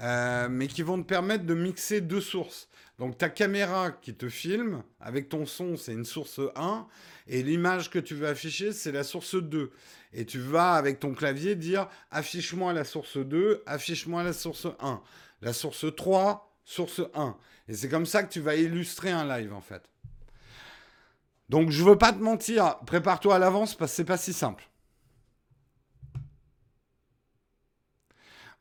Euh, mais qui vont te permettre de mixer deux sources. Donc ta caméra qui te filme, avec ton son, c'est une source 1, et l'image que tu veux afficher, c'est la source 2. Et tu vas avec ton clavier dire affiche-moi la source 2, affiche-moi la source 1. La source 3, source 1. Et c'est comme ça que tu vas illustrer un live en fait. Donc je veux pas te mentir, prépare-toi à l'avance parce que c'est pas si simple.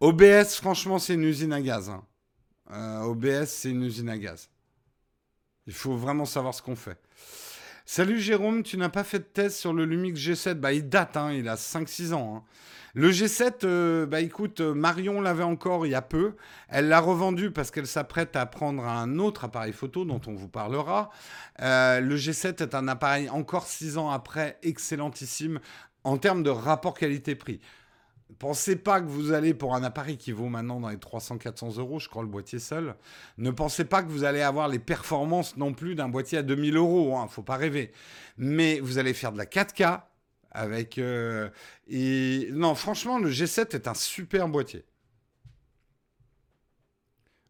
OBS, franchement, c'est une usine à gaz. Hein. Euh, OBS, c'est une usine à gaz. Il faut vraiment savoir ce qu'on fait. Salut Jérôme, tu n'as pas fait de test sur le Lumix G7 Bah, il date, hein, il a 5-6 ans. Hein. Le G7, euh, bah écoute, Marion l'avait encore il y a peu. Elle l'a revendu parce qu'elle s'apprête à prendre un autre appareil photo dont on vous parlera. Euh, le G7 est un appareil encore 6 ans après, excellentissime en termes de rapport qualité-prix. Pensez pas que vous allez pour un appareil qui vaut maintenant dans les 300-400 euros, je crois le boîtier seul. Ne pensez pas que vous allez avoir les performances non plus d'un boîtier à 2000 euros, hein, faut pas rêver. Mais vous allez faire de la 4K avec euh, non franchement le G7 est un super boîtier.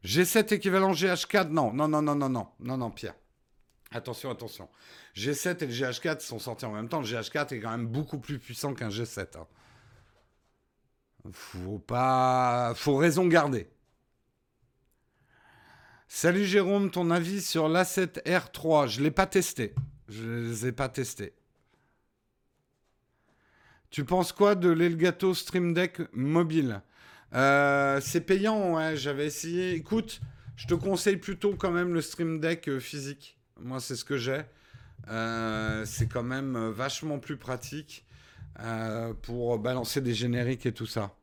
G7 équivalent GH4 non non non non non non non non Pierre. Attention attention. G7 et le GH4 sont sortis en même temps. Le GH4 est quand même beaucoup plus puissant qu'un G7. Hein. Faut pas. Faut raison garder. Salut Jérôme, ton avis sur l'A7R3 Je ne l'ai pas testé. Je ne les ai pas testés. Tu penses quoi de l'Elgato Stream Deck mobile? Euh, C'est payant, ouais, j'avais essayé. Écoute, je te conseille plutôt quand même le Stream Deck euh, physique. Moi, c'est ce que j'ai. Euh, c'est quand même vachement plus pratique. Euh, pour balancer des génériques et tout ça.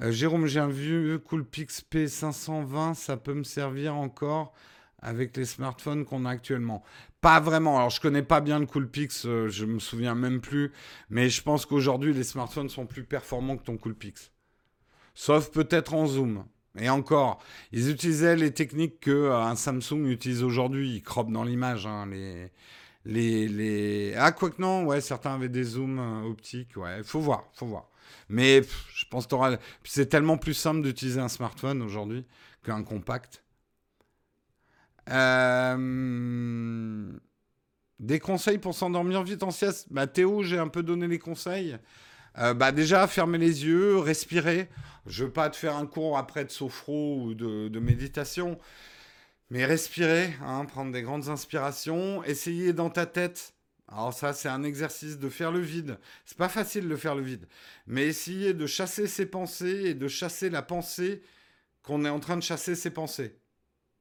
Euh, Jérôme, j'ai un vieux Coolpix P520, ça peut me servir encore avec les smartphones qu'on a actuellement? Pas vraiment. Alors, je connais pas bien le Coolpix, euh, je me souviens même plus. Mais je pense qu'aujourd'hui, les smartphones sont plus performants que ton Coolpix. Sauf peut-être en zoom. Et encore, ils utilisaient les techniques que euh, un Samsung utilise aujourd'hui. Ils croppent dans l'image. Hein, les, les. Ah, quoi que non, ouais, certains avaient des zooms euh, optiques. Ouais, faut voir, faut voir. Mais je pense que c'est tellement plus simple d'utiliser un smartphone aujourd'hui qu'un compact. Euh, des conseils pour s'endormir vite en sieste? Bah, Théo, j'ai un peu donné les conseils. Euh, bah, déjà, fermer les yeux, respirer. Je veux pas te faire un cours après de sophro ou de, méditation, mais respirer, hein, prendre des grandes inspirations, essayer dans ta tête. Alors ça, c'est un exercice de faire le vide. C'est pas facile de faire le vide, mais essayer de chasser ses pensées et de chasser la pensée qu'on est en train de chasser ses pensées.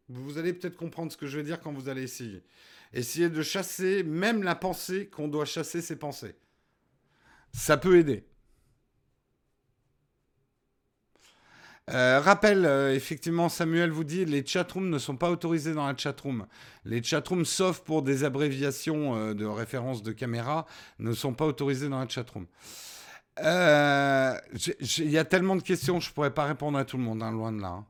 Vous allez peut-être comprendre ce que je veux dire quand vous allez essayer. Essayer de chasser même la pensée qu'on doit chasser ses pensées. Ça peut aider. Euh, rappel, euh, effectivement, Samuel vous dit, les chatrooms ne sont pas autorisés dans la chatroom. Les chatrooms, sauf pour des abréviations euh, de référence de caméra, ne sont pas autorisés dans la chatroom. Il y a tellement de questions, je pourrais pas répondre à tout le monde, hein, loin de là. Hein.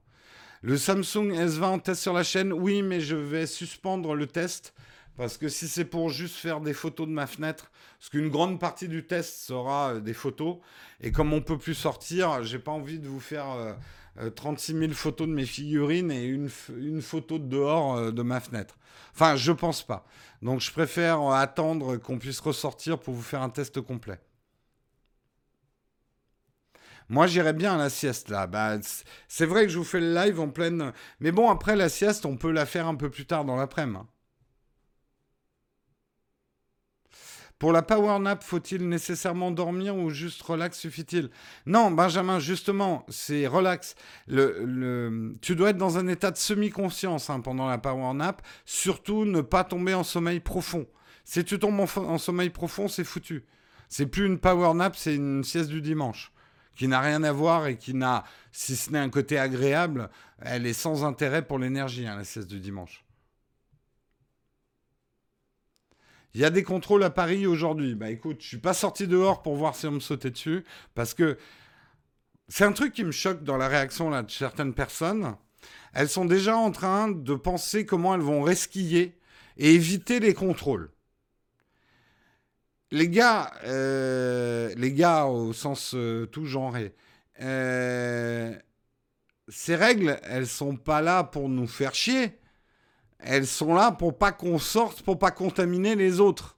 Le Samsung S20 en test sur la chaîne, oui, mais je vais suspendre le test parce que si c'est pour juste faire des photos de ma fenêtre, parce qu'une grande partie du test sera euh, des photos, et comme on peut plus sortir, j'ai pas envie de vous faire 36 euh, 000 euh, photos de mes figurines et une, photo de dehors de ma fenêtre. Enfin, je pense pas. Donc je préfère attendre qu'on puisse ressortir pour vous faire un test complet. Moi, j'irais bien à la sieste, là. Bah, c'est vrai que je vous fais le live en pleine... Mais bon, après la sieste, on peut la faire un peu plus tard dans l'après-midi. Hein. Pour la power nap, faut-il nécessairement dormir ou juste relax suffit-il? Non, Benjamin, justement, c'est relax. Tu dois être dans un état de semi-conscience hein, pendant la power nap. Surtout, ne pas tomber en sommeil profond. Si tu tombes en, sommeil profond, c'est foutu. C'est plus une power nap, c'est une sieste du dimanche qui n'a rien à voir et qui n'a, si ce n'est un côté agréable, elle est sans intérêt pour l'énergie, hein, la sieste du dimanche. Il y a des contrôles à Paris aujourd'hui. Bah écoute, je suis pas sorti dehors pour voir si on me sautait dessus parce que c'est un truc qui me choque dans la réaction là, de certaines personnes. Elles sont déjà en train de penser comment elles vont resquiller et éviter les contrôles. Les gars, euh, les gars au sens euh, tout genré, euh, ces règles, elles sont pas là pour nous faire chier elles sont là pour pas qu'on sorte, pour pas contaminer les autres.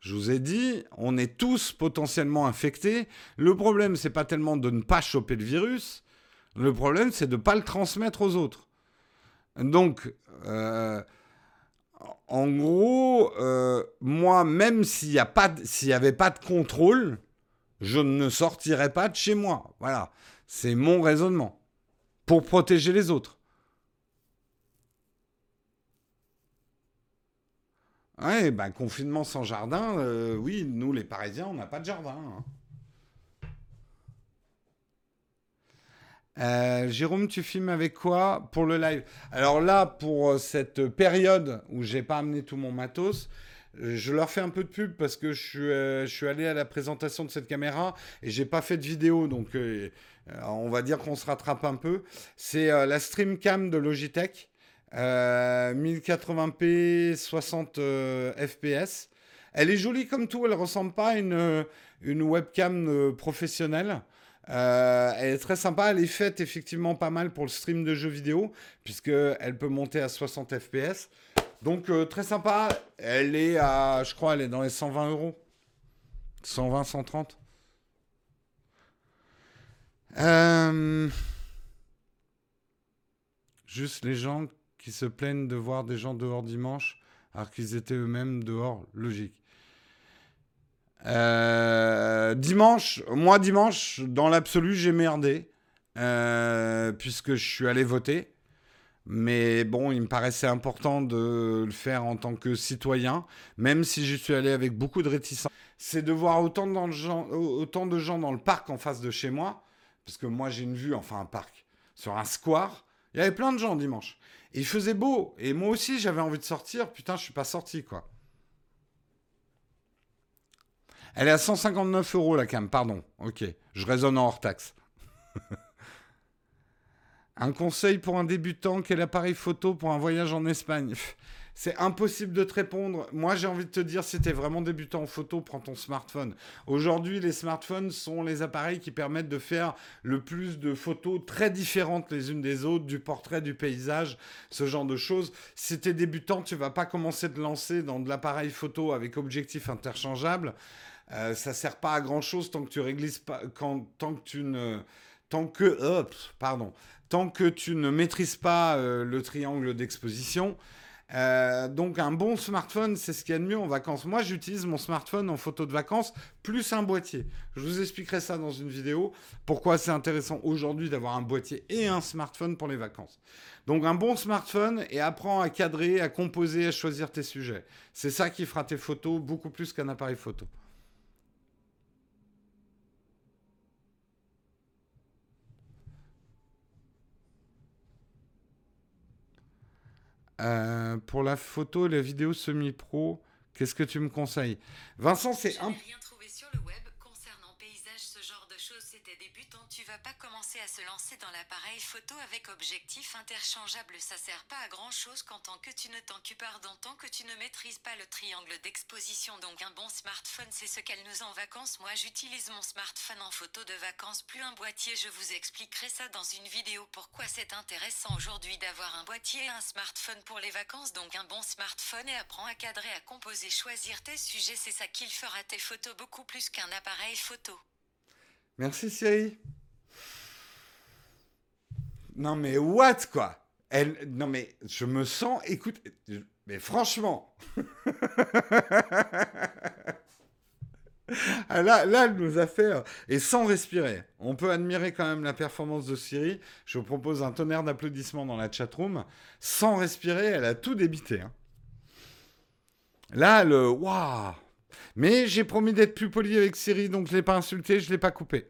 Je vous ai dit, on est tous potentiellement infectés. Le problème, c'est pas tellement de ne pas choper le virus. Le problème, c'est de ne pas le transmettre aux autres. Donc, euh, en gros, euh, moi, même s'il n'y avait pas de contrôle, je ne sortirais pas de chez moi. Voilà, c'est mon raisonnement. Pour protéger les autres. Ouais, ben confinement sans jardin, euh, oui, nous les Parisiens, on n'a pas de jardin. Hein. Euh, Jérôme, tu filmes avec quoi pour le live? Alors là, pour euh, cette période où j'ai pas amené tout mon matos, je leur fais un peu de pub parce que je suis, allé à la présentation de cette caméra et j'ai pas fait de vidéo, donc on va dire qu'on se rattrape un peu. C'est la Streamcam de Logitech. 1080p, 60 fps. Elle est jolie comme tout, elle ressemble pas à une, une webcam euh, professionnelle. Euh, elle est très sympa, elle est faite effectivement pas mal pour le stream de jeux vidéo, puisqu'elle peut monter à 60 fps. Donc euh, très sympa, elle est à, je crois, elle est dans les 120 euros. 120, 130. Juste les gens qui se plaignent de voir des gens dehors dimanche alors qu'ils étaient eux-mêmes dehors, logique. Euh, dimanche, moi dimanche, dans l'absolu, j'ai merdé, euh, puisque je suis allé voter. Mais bon, il me paraissait important de le faire en tant que citoyen, même si j'y suis allé avec beaucoup de réticence. C'est de voir autant de, gens, autant de gens dans le parc en face de chez moi, parce que moi j'ai une vue, enfin un parc, sur un square. Il y avait plein de gens dimanche il faisait beau. Et moi aussi, j'avais envie de sortir. Putain, je suis pas sorti, quoi. Elle est à 159 euros, la cam. Pardon. Ok. Je raisonne en hors taxe. un conseil pour un débutant. Quel appareil photo pour un voyage en Espagne? C'est impossible de te répondre. Moi, j'ai envie de te dire, si tu es vraiment débutant en photo, prends ton smartphone. Aujourd'hui, les smartphones sont les appareils qui permettent de faire le plus de photos très différentes les unes des autres, du portrait, du paysage, ce genre de choses. Si tu es débutant, tu vas pas commencer de lancer dans de l'appareil photo avec objectif interchangeable. Euh, ça sert pas à grand chose tant que tu tant que ne, tant que, pardon, tant que tu ne maîtrises pas euh, le triangle d'exposition. Euh, donc un bon smartphone, c'est ce qu'il y a de mieux en vacances. Moi, j'utilise mon smartphone en photo de vacances plus un boîtier. Je vous expliquerai ça dans une vidéo. Pourquoi c'est intéressant aujourd'hui d'avoir un boîtier et un smartphone pour les vacances. Donc un bon smartphone et apprends à cadrer, à composer, à choisir tes sujets. C'est ça qui fera tes photos beaucoup plus qu'un appareil photo. Euh, pour la photo et la vidéo semi-pro, qu'est-ce que tu me conseilles? Vincent, c'est un... rien trouvé sur le web vas pas commencer à se lancer dans l'appareil photo avec objectif interchangeable. Ça sert pas à grand chose qu'en tant que tu ne t'occupes pas tant que tu ne maîtrises pas le triangle d'exposition. Donc un bon smartphone, c'est ce qu'elle nous en vacances. Moi, j'utilise mon smartphone en photo de vacances, plus un boîtier. Je vous expliquerai ça dans une vidéo. Pourquoi c'est intéressant aujourd'hui d'avoir un boîtier et un smartphone pour les vacances? Donc un bon smartphone et apprends à cadrer, à composer, choisir tes sujets. C'est ça qu'il fera tes photos beaucoup plus qu'un appareil photo. Merci Siri. Non mais what quoi? Non mais je me sens, écoute, mais franchement. Ah, là, là, elle nous a fait, euh, et sans respirer. On peut admirer quand même la performance de Siri. Je vous propose un tonnerre d'applaudissements dans la chatroom. Sans respirer, elle a tout débité. Hein. Là, le waouh Mais j'ai promis d'être plus poli avec Siri, donc je ne l'ai pas insulté, je ne l'ai pas coupé.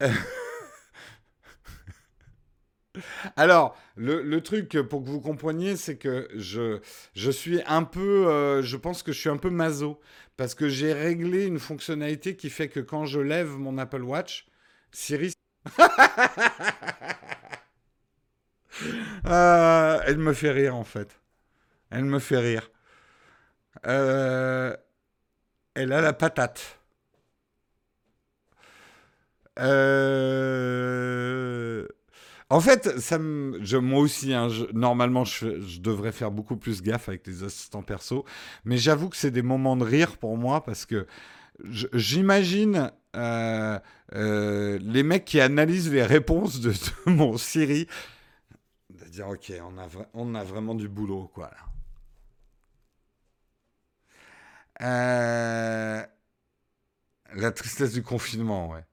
Alors, le, truc, pour que vous compreniez, c'est que je, suis un peu, euh, je pense que je suis un peu maso, parce que j'ai réglé une fonctionnalité qui fait que quand je lève mon Apple Watch, Siri... Euh, elle me fait rire, en fait. Elle me fait rire. Euh, elle a la patate. Euh... En fait, ça je, moi aussi, hein, normalement, je, devrais faire beaucoup plus gaffe avec les assistants perso, mais j'avoue que c'est des moments de rire pour moi parce que j'imagine euh, euh, les mecs qui analysent les réponses de, mon Siri, de dire ok, on a, vraiment du boulot, quoi. Euh, la tristesse du confinement, ouais.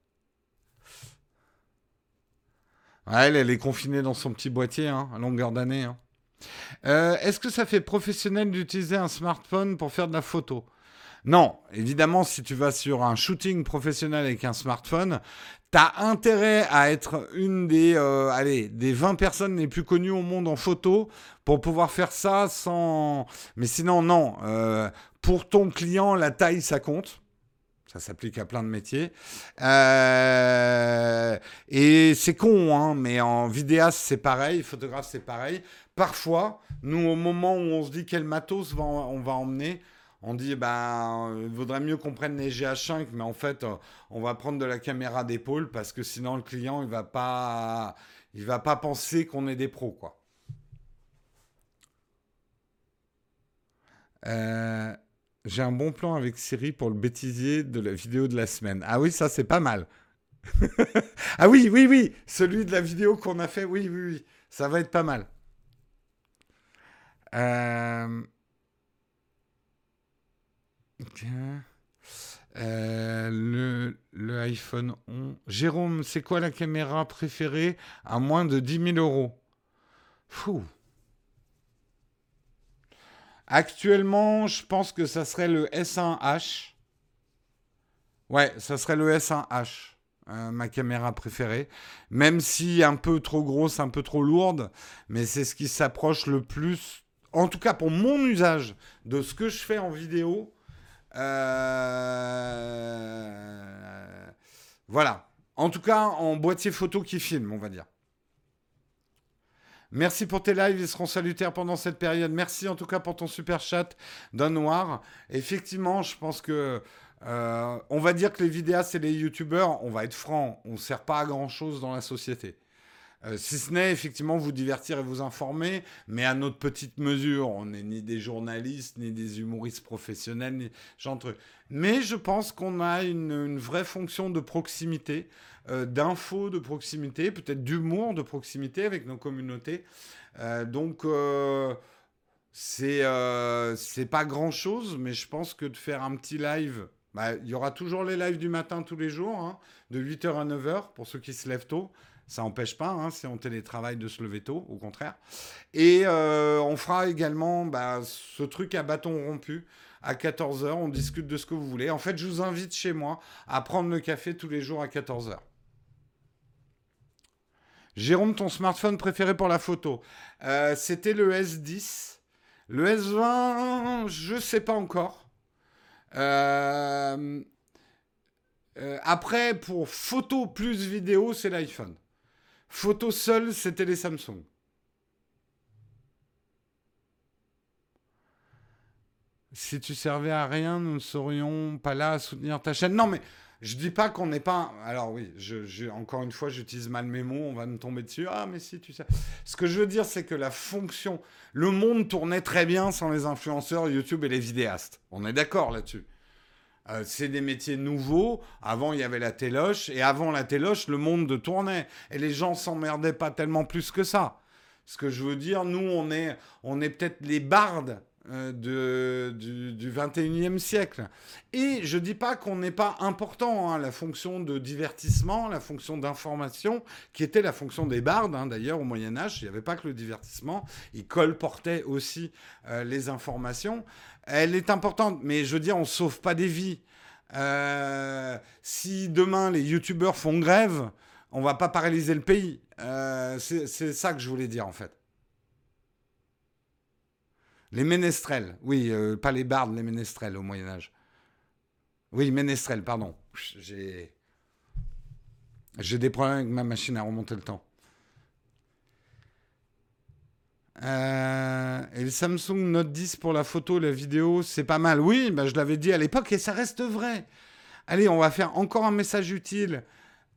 Elle, elle est confinée dans son petit boîtier, hein, à longueur d'année. Hein. Euh, est-ce que ça fait professionnel d'utiliser un smartphone pour faire de la photo? Non, évidemment, si tu vas sur un shooting professionnel avec un smartphone, tu as intérêt à être une des, euh, allez, des 20 personnes les plus connues au monde en photo pour pouvoir faire ça sans... Mais sinon, non. Euh, pour ton client, la taille, ça compte. Ça s'applique à plein de métiers. Euh, et c'est con, hein, mais en vidéaste, c'est pareil, photographe, c'est pareil. Parfois, nous, au moment où on se dit quel matos on va emmener, on dit, ben, il vaudrait mieux qu'on prenne les GH5, mais en fait, on va prendre de la caméra d'épaule parce que sinon, le client, il va pas, il va pas penser qu'on est des pros, quoi. Euh, j'ai un bon plan avec Siri pour le bêtisier de la vidéo de la semaine. Ah oui, ça c'est pas mal. ah oui, oui, oui, celui de la vidéo qu'on a fait, oui, oui, oui, ça va être pas mal. Euh... Euh, le, le, iPhone 11. Jérôme, c'est quoi la caméra préférée? À moins de 10 000 euros Fou. Actuellement, je pense que ça serait le S1H. Ouais, ça serait le S1H, euh, ma caméra préférée. Même si un peu trop grosse, un peu trop lourde, mais c'est ce qui s'approche le plus, en tout cas pour mon usage, de ce que je fais en vidéo. Euh, voilà. En tout cas, en boîtier photo qui filme, on va dire. Merci pour tes lives, ils seront salutaires pendant cette période. Merci en tout cas pour ton super chat d'un noir. Effectivement, je pense que euh, on va dire que les vidéastes et les youtubeurs, on va être franc, on ne sert pas à grand chose dans la société. Euh, si ce n'est effectivement vous divertir et vous informer, mais à notre petite mesure. On n'est ni des journalistes, ni des humoristes professionnels, ni genre Mais je pense qu'on a une, vraie fonction de proximité, euh, d'info de proximité, peut-être d'humour de proximité avec nos communautés. Euh, donc c'est c'est pas grand chose, mais je pense que de faire un petit live. Bah, il y aura toujours les lives du matin tous les jours, hein, de 8h à 9h pour ceux qui se lèvent tôt. Ça n'empêche pas, hein, si on télétravaille, de se lever tôt, au contraire. Et euh, on fera également bah, ce truc à bâton rompu. À 14h, on discute de ce que vous voulez. En fait, je vous invite chez moi à prendre le café tous les jours à 14h. Jérôme, ton smartphone préféré pour la photo euh, C'était le S10. Le S20, je ne sais pas encore. Euh, après, pour photo plus vidéo, c'est l'iPhone. Photo seule, c'était les Samsung. Si tu servais à rien, nous ne serions pas là à soutenir ta chaîne. Non, mais je dis pas qu'on n'est pas. Alors oui, encore une fois, j'utilise mal mes mots, on va me tomber dessus. Ah, mais si, tu sais. Ce que je veux dire, c'est que la fonction. Le monde tournait très bien sans les influenceurs, YouTube et les vidéastes. On est d'accord là-dessus. Euh, c'est des métiers nouveaux. Avant, il y avait la téloche. Et avant la téloche, le monde tournait. Et les gens s'emmerdaient pas tellement plus que ça. Ce que je veux dire, nous, on est, on est peut-être les bardes euh, de, du, du 21e siècle. Et je dis pas qu'on n'est pas important, hein, la fonction de divertissement, la fonction d'information, qui était la fonction des bardes, hein, d'ailleurs, au Moyen-Âge, il n'y avait pas que le divertissement, ils colportaient aussi euh, les informations elle est importante, mais je veux dire, on ne sauve pas des vies. Euh, si demain les youtubeurs font grève, on va pas paralyser le pays. Euh, c'est ça que je voulais dire en fait. Les ménestrels, oui, euh, pas les bardes, les ménestrels au Moyen Âge. Oui, ménestrels, pardon. J'ai j'ai des problèmes avec ma machine à remonter le temps. Euh, et le Samsung Note 10 pour la photo, la vidéo, c'est pas mal. Oui, bah, je l'avais dit à l'époque et ça reste vrai. Allez, on va faire encore un message utile.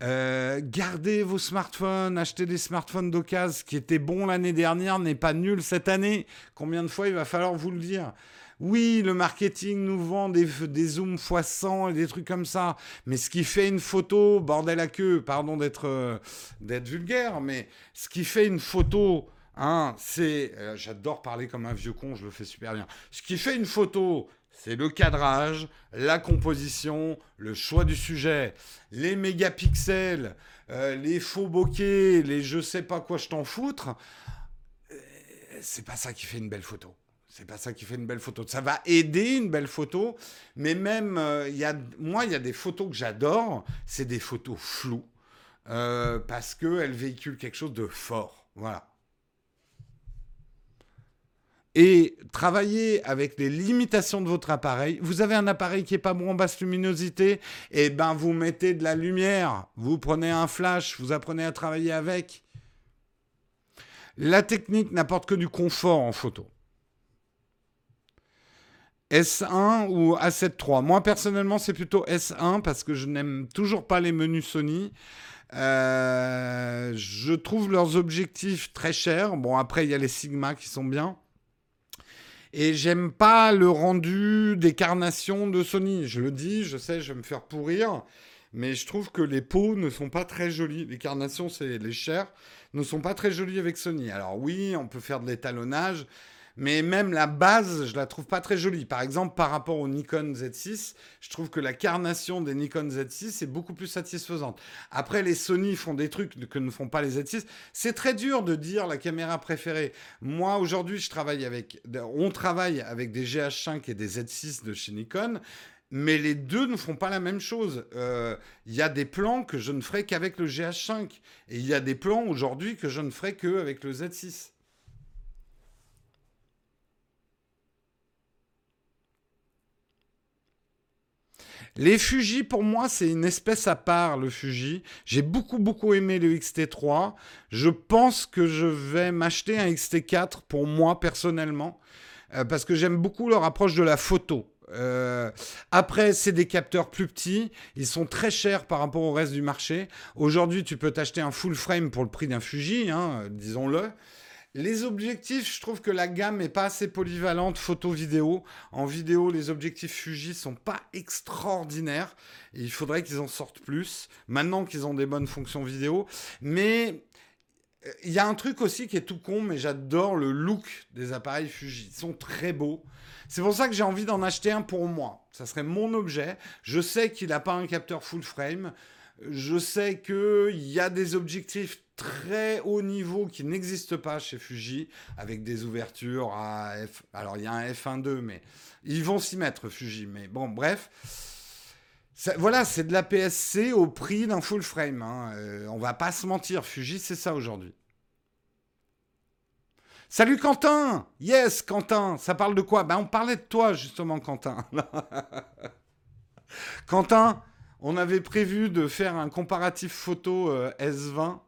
Euh, gardez vos smartphones, achetez des smartphones d'occasion. Ce qui était bon l'année dernière n'est pas nul cette année. Combien de fois il va falloir vous le dire? Oui, le marketing nous vend des, des zooms x100 et des trucs comme ça. Mais ce qui fait une photo, bordel à queue, pardon d'être euh, vulgaire, mais ce qui fait une photo Hein, c'est, euh, j'adore parler comme un vieux con, je le fais super bien. Ce qui fait une photo, c'est le cadrage, la composition, le choix du sujet, les mégapixels, euh, les faux bokeh, les je sais pas quoi je t'en foutre. Euh, c'est pas ça qui fait une belle photo. C'est pas ça qui fait une belle photo. Ça va aider une belle photo, mais même, y a, moi, il y a des photos que j'adore, c'est des photos floues, parce qu'elles véhiculent quelque chose de fort. Voilà et travailler avec les limitations de votre appareil. Vous avez un appareil qui est pas bon en basse luminosité, et eh ben vous mettez de la lumière, vous prenez un flash, vous apprenez à travailler avec. La technique n'apporte que du confort en photo. S1 ou A7 III Moi personnellement c'est plutôt S1 parce que je n'aime toujours pas les menus Sony. Euh, je trouve leurs objectifs très chers. Bon après il y a les Sigma qui sont bien. Et j'aime pas le rendu des carnations de Sony. Je le dis, je sais, je vais me faire pourrir. Mais je trouve que les peaux ne sont pas très jolies. Les carnations, c'est les chairs, ne sont pas très jolies avec Sony. Alors oui, on peut faire de l'étalonnage mais même la base, je la trouve pas très jolie. Par exemple, par rapport au Nikon Z6, je trouve que la carnation des Nikon Z6 est beaucoup plus satisfaisante. Après, les Sony font des trucs que ne font pas les Z6. C'est très dur de dire la caméra préférée. Moi, aujourd'hui, je travaille avec, on travaille avec des GH5 et des Z6 de chez Nikon. Mais les deux ne font pas la même chose. Il euh, y a des plans que je ne ferai qu'avec le GH5. Et il y a des plans aujourd'hui que je ne ferai qu'avec le Z6. Les Fuji, pour moi, c'est une espèce à part, le Fuji. J'ai beaucoup, beaucoup aimé le XT3. Je pense que je vais m'acheter un XT4 pour moi, personnellement, euh, parce que j'aime beaucoup leur approche de la photo. Euh, après, c'est des capteurs plus petits. Ils sont très chers par rapport au reste du marché. Aujourd'hui, tu peux t'acheter un full frame pour le prix d'un Fuji, hein, disons-le. Les objectifs, je trouve que la gamme n'est pas assez polyvalente photo-vidéo. En vidéo, les objectifs Fuji sont pas extraordinaires. il faudrait qu'ils en sortent plus. Maintenant qu'ils ont des bonnes fonctions vidéo. Mais euh, il y a un truc aussi qui est tout con, mais j'adore le look des appareils Fuji. Ils sont très beaux. C'est pour ça que j'ai envie d'en acheter un pour moi. Ça serait mon objet. Je sais qu'il n'a pas un capteur full frame. Je sais qu'il y a des objectifs très haut niveau qui n'existent pas chez Fuji, avec des ouvertures à F. Alors il y a un F1.2, mais ils vont s'y mettre, Fuji. Mais bon, bref. voilà, c'est de la PSC au prix d'un full frame. Hein. Euh, on va pas se mentir, Fuji, c'est ça aujourd'hui. Salut Quentin Yes, Quentin Ça parle de quoi? Ben, On parlait de toi, justement, Quentin. Quentin, on avait prévu de faire un comparatif photo euh, S20.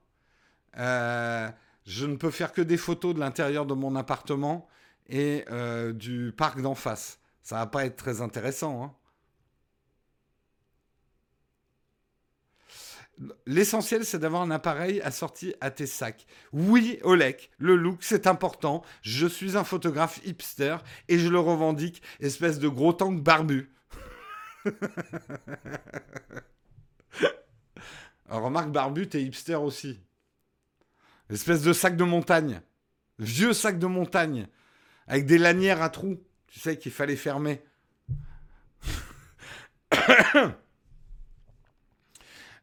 Euh, je ne peux faire que des photos de l'intérieur de mon appartement et euh, du parc d'en face. Ça va pas être très intéressant. Hein. L'essentiel, c'est d'avoir un appareil assorti à tes sacs. Oui, Olek, le look, c'est important. Je suis un photographe hipster et je le revendique, espèce de gros tank barbu. Remarque, barbu, t'es hipster aussi. Espèce de sac de montagne. Vieux sac de montagne. Avec des lanières à trous. Tu sais qu'il fallait fermer.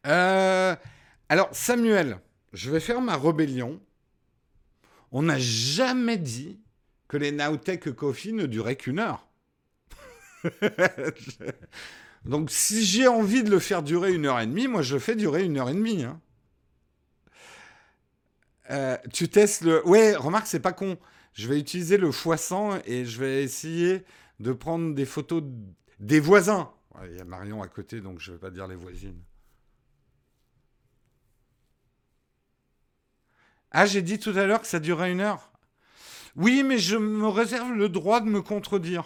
Euh, alors, Samuel, je vais faire ma rébellion. On n'a jamais dit que les Nowtech Coffee ne duraient qu'une heure. Donc, si j'ai envie de le faire durer une heure et demie, moi, je le fais durer une heure et demie. Hein. Euh, tu testes le. Ouais, remarque, c'est pas con. Je vais utiliser le x100 et je vais essayer de prendre des photos des voisins. Il y a Marion à côté, donc je vais pas dire les voisines. Ah, j'ai dit tout à l'heure que ça durait une heure. Oui, mais je me réserve le droit de me contredire.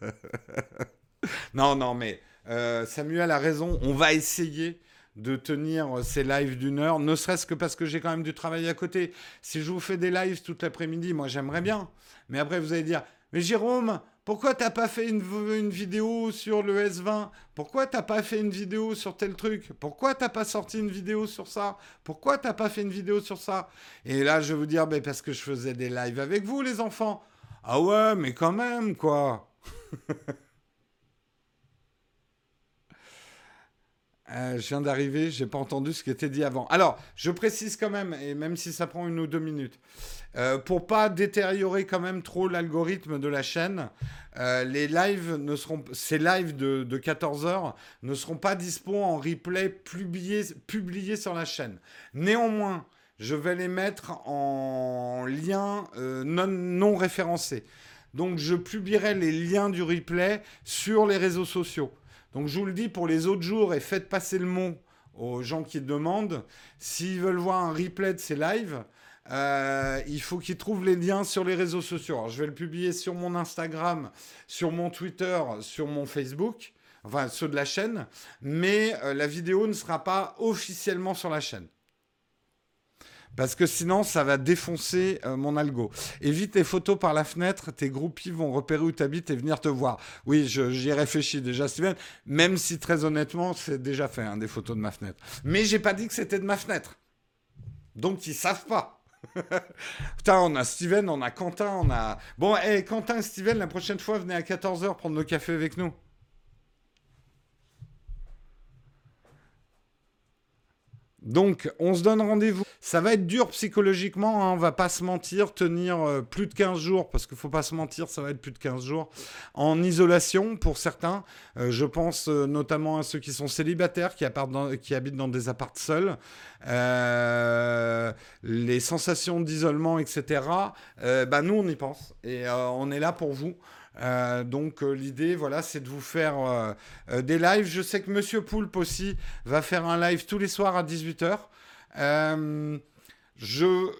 non, non, mais euh, Samuel a raison. On va essayer de tenir ces lives d'une heure, ne serait-ce que parce que j'ai quand même du travail à côté. Si je vous fais des lives toute l'après-midi, moi j'aimerais bien. Mais après, vous allez dire, mais Jérôme, pourquoi t'as pas fait une, une, vidéo sur le S20 Pourquoi t'as pas fait une vidéo sur tel truc? Pourquoi t'as pas sorti une vidéo sur ça? Pourquoi t'as pas fait une vidéo sur ça? Et là, je vais vous dire, ben, parce que je faisais des lives avec vous, les enfants. Ah ouais, mais quand même, quoi. Euh, je viens d'arriver, j'ai pas entendu ce qui était dit avant. Alors, je précise quand même, et même si ça prend une ou deux minutes, euh, pour pas détériorer quand même trop l'algorithme de la chaîne, euh, les lives ne seront, ces lives de, de 14 heures ne seront pas dispo en replay publiés sur la chaîne. Néanmoins, je vais les mettre en lien euh, non, non référencé. Donc, je publierai les liens du replay sur les réseaux sociaux. Donc je vous le dis pour les autres jours et faites passer le mot aux gens qui demandent. S'ils veulent voir un replay de ces lives, euh, il faut qu'ils trouvent les liens sur les réseaux sociaux. Alors, je vais le publier sur mon Instagram, sur mon Twitter, sur mon Facebook, enfin ceux de la chaîne, mais euh, la vidéo ne sera pas officiellement sur la chaîne. Parce que sinon, ça va défoncer euh, mon algo. Évite les photos par la fenêtre, tes groupies vont repérer où tu habites et venir te voir. Oui, j'y réfléchis déjà, Steven. Même si, très honnêtement, c'est déjà fait, hein, des photos de ma fenêtre. Mais j'ai pas dit que c'était de ma fenêtre. Donc, ils savent pas. Putain, on a Steven, on a Quentin, on a... Bon, hé, Quentin et Steven, la prochaine fois, venez à 14h prendre le café avec nous. Donc, on se donne rendez-vous. Ça va être dur psychologiquement, hein, on va pas se mentir, tenir euh, plus de 15 jours, parce qu'il faut pas se mentir, ça va être plus de 15 jours, en isolation pour certains. Euh, je pense euh, notamment à ceux qui sont célibataires, qui, habitent dans des apparts seuls. les sensations d'isolement, etc. bah, nous, on y pense. Et on est là pour vous. Euh, donc l'idée, voilà, c'est de vous faire des lives. Je sais que Monsieur Poulpe aussi va faire un live tous les soirs à 18h. je...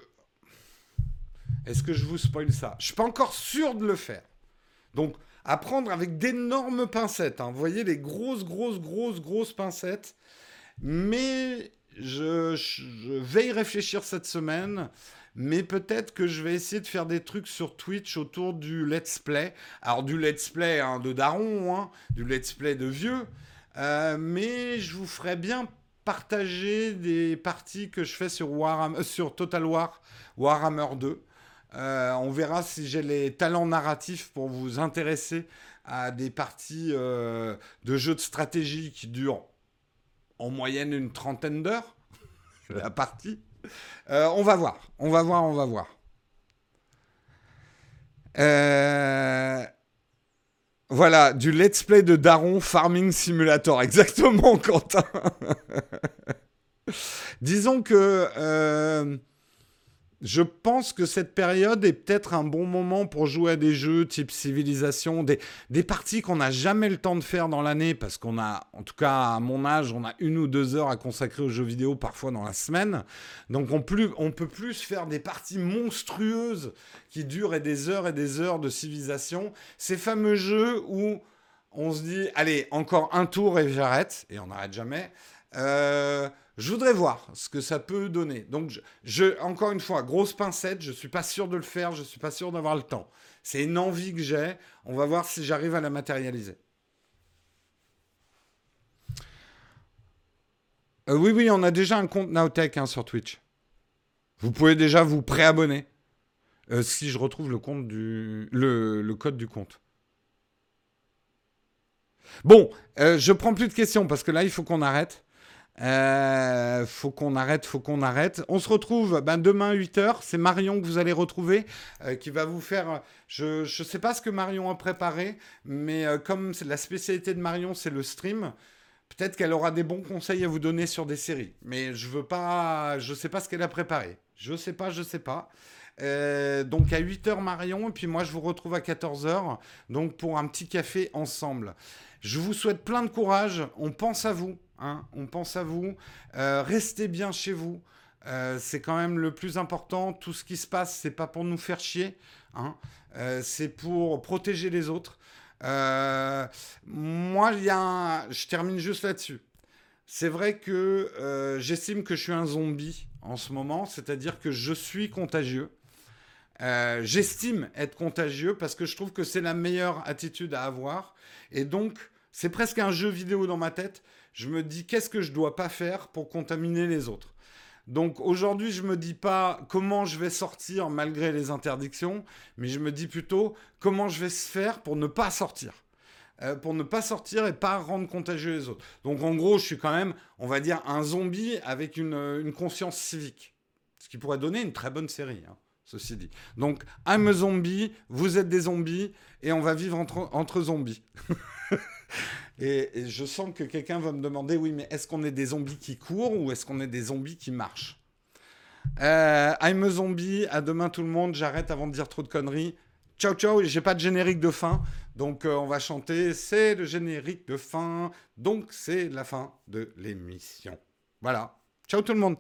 Est-ce que je vous spoil ça? Je suis pas encore sûr de le faire. Donc, à prendre avec d'énormes pincettes. Hein. Vous voyez les grosses, grosses, grosses, grosses pincettes. Mais je, vais y réfléchir cette semaine. Mais peut-être que je vais essayer de faire des trucs sur Twitch autour du let's play. Alors du let's play hein, de daron, hein, du let's play de vieux. Euh, mais je vous ferai bien partager des parties que je fais sur, Warhammer, sur Total War Warhammer 2. Euh, on verra si j'ai les talents narratifs pour vous intéresser à des parties euh, de jeux de stratégie qui durent en moyenne une trentaine d'heures, la partie. Euh, on va voir, on va voir, on va voir. Voilà, du let's play de Daron Farming Simulator, exactement, Quentin. Disons que je pense que cette période est peut-être un bon moment pour jouer à des jeux type civilisation, des, parties qu'on n'a jamais le temps de faire dans l'année, parce qu'on a, en tout cas à mon âge, on a une ou deux heures à consacrer aux jeux vidéo parfois dans la semaine. Donc on, on peut plus faire des parties monstrueuses qui durent des heures et des heures de civilisation. Ces fameux jeux où on se dit, allez, encore un tour et j'arrête, et on n'arrête jamais. Euh, je voudrais voir ce que ça peut donner. Donc, je, encore une fois, grosse pincette, je ne suis pas sûr de le faire, je ne suis pas sûr d'avoir le temps. C'est une envie que j'ai. On va voir si j'arrive à la matérialiser. Euh, oui, oui, on a déjà un compte Nowtech hein, sur Twitch. Vous pouvez déjà vous préabonner. Euh, si je retrouve le code du compte. Bon, euh, je prends plus de questions parce que là, il faut qu'on arrête. Euh, faut qu'on arrête, faut qu'on arrête. On se retrouve ben, demain 8h. C'est Marion que vous allez retrouver euh, qui va vous faire. Je ne sais pas ce que Marion a préparé, mais euh, comme la spécialité de Marion, c'est le stream. Peut-être qu'elle aura des bons conseils à vous donner sur des séries. Mais je veux pas. Je sais pas ce qu'elle a préparé. Je sais pas, je sais pas. donc à 8h Marion, et puis moi je vous retrouve à 14h, donc pour un petit café ensemble. Je vous souhaite plein de courage, on pense à vous, Hein, on pense à vous. Euh, restez bien chez vous. Euh, c'est quand même le plus important. Tout ce qui se passe, c'est pas pour nous faire chier. Hein. Euh, c'est pour protéger les autres. moi, il je termine juste là-dessus. C'est vrai que j'estime que je suis un zombie en ce moment, c'est-à-dire que je suis contagieux. J'estime être contagieux parce que je trouve que c'est la meilleure attitude à avoir. Et donc, c'est presque un jeu vidéo dans ma tête je me dis qu'est-ce que je dois pas faire pour contaminer les autres? Donc aujourd'hui, je me dis pas comment je vais sortir malgré les interdictions, mais je me dis plutôt comment je vais se faire pour ne pas sortir. Euh, pour ne pas sortir et pas rendre contagieux les autres. Donc en gros, je suis quand même, on va dire, un zombie avec une, conscience civique. Ce qui pourrait donner une très bonne série, hein, ceci dit. Donc, I'm a zombie, vous êtes des zombies, et on va vivre entre, zombies. Et, je sens que quelqu'un va me demander, oui, mais est-ce qu'on est des zombies qui courent ou est-ce qu'on est des zombies qui marchent? Euh, I'm a zombie, à demain tout le monde, j'arrête avant de dire trop de conneries. Ciao ciao, j'ai pas de générique de fin, donc euh, on va chanter, c'est le générique de fin, donc c'est la fin de l'émission. Voilà, ciao tout le monde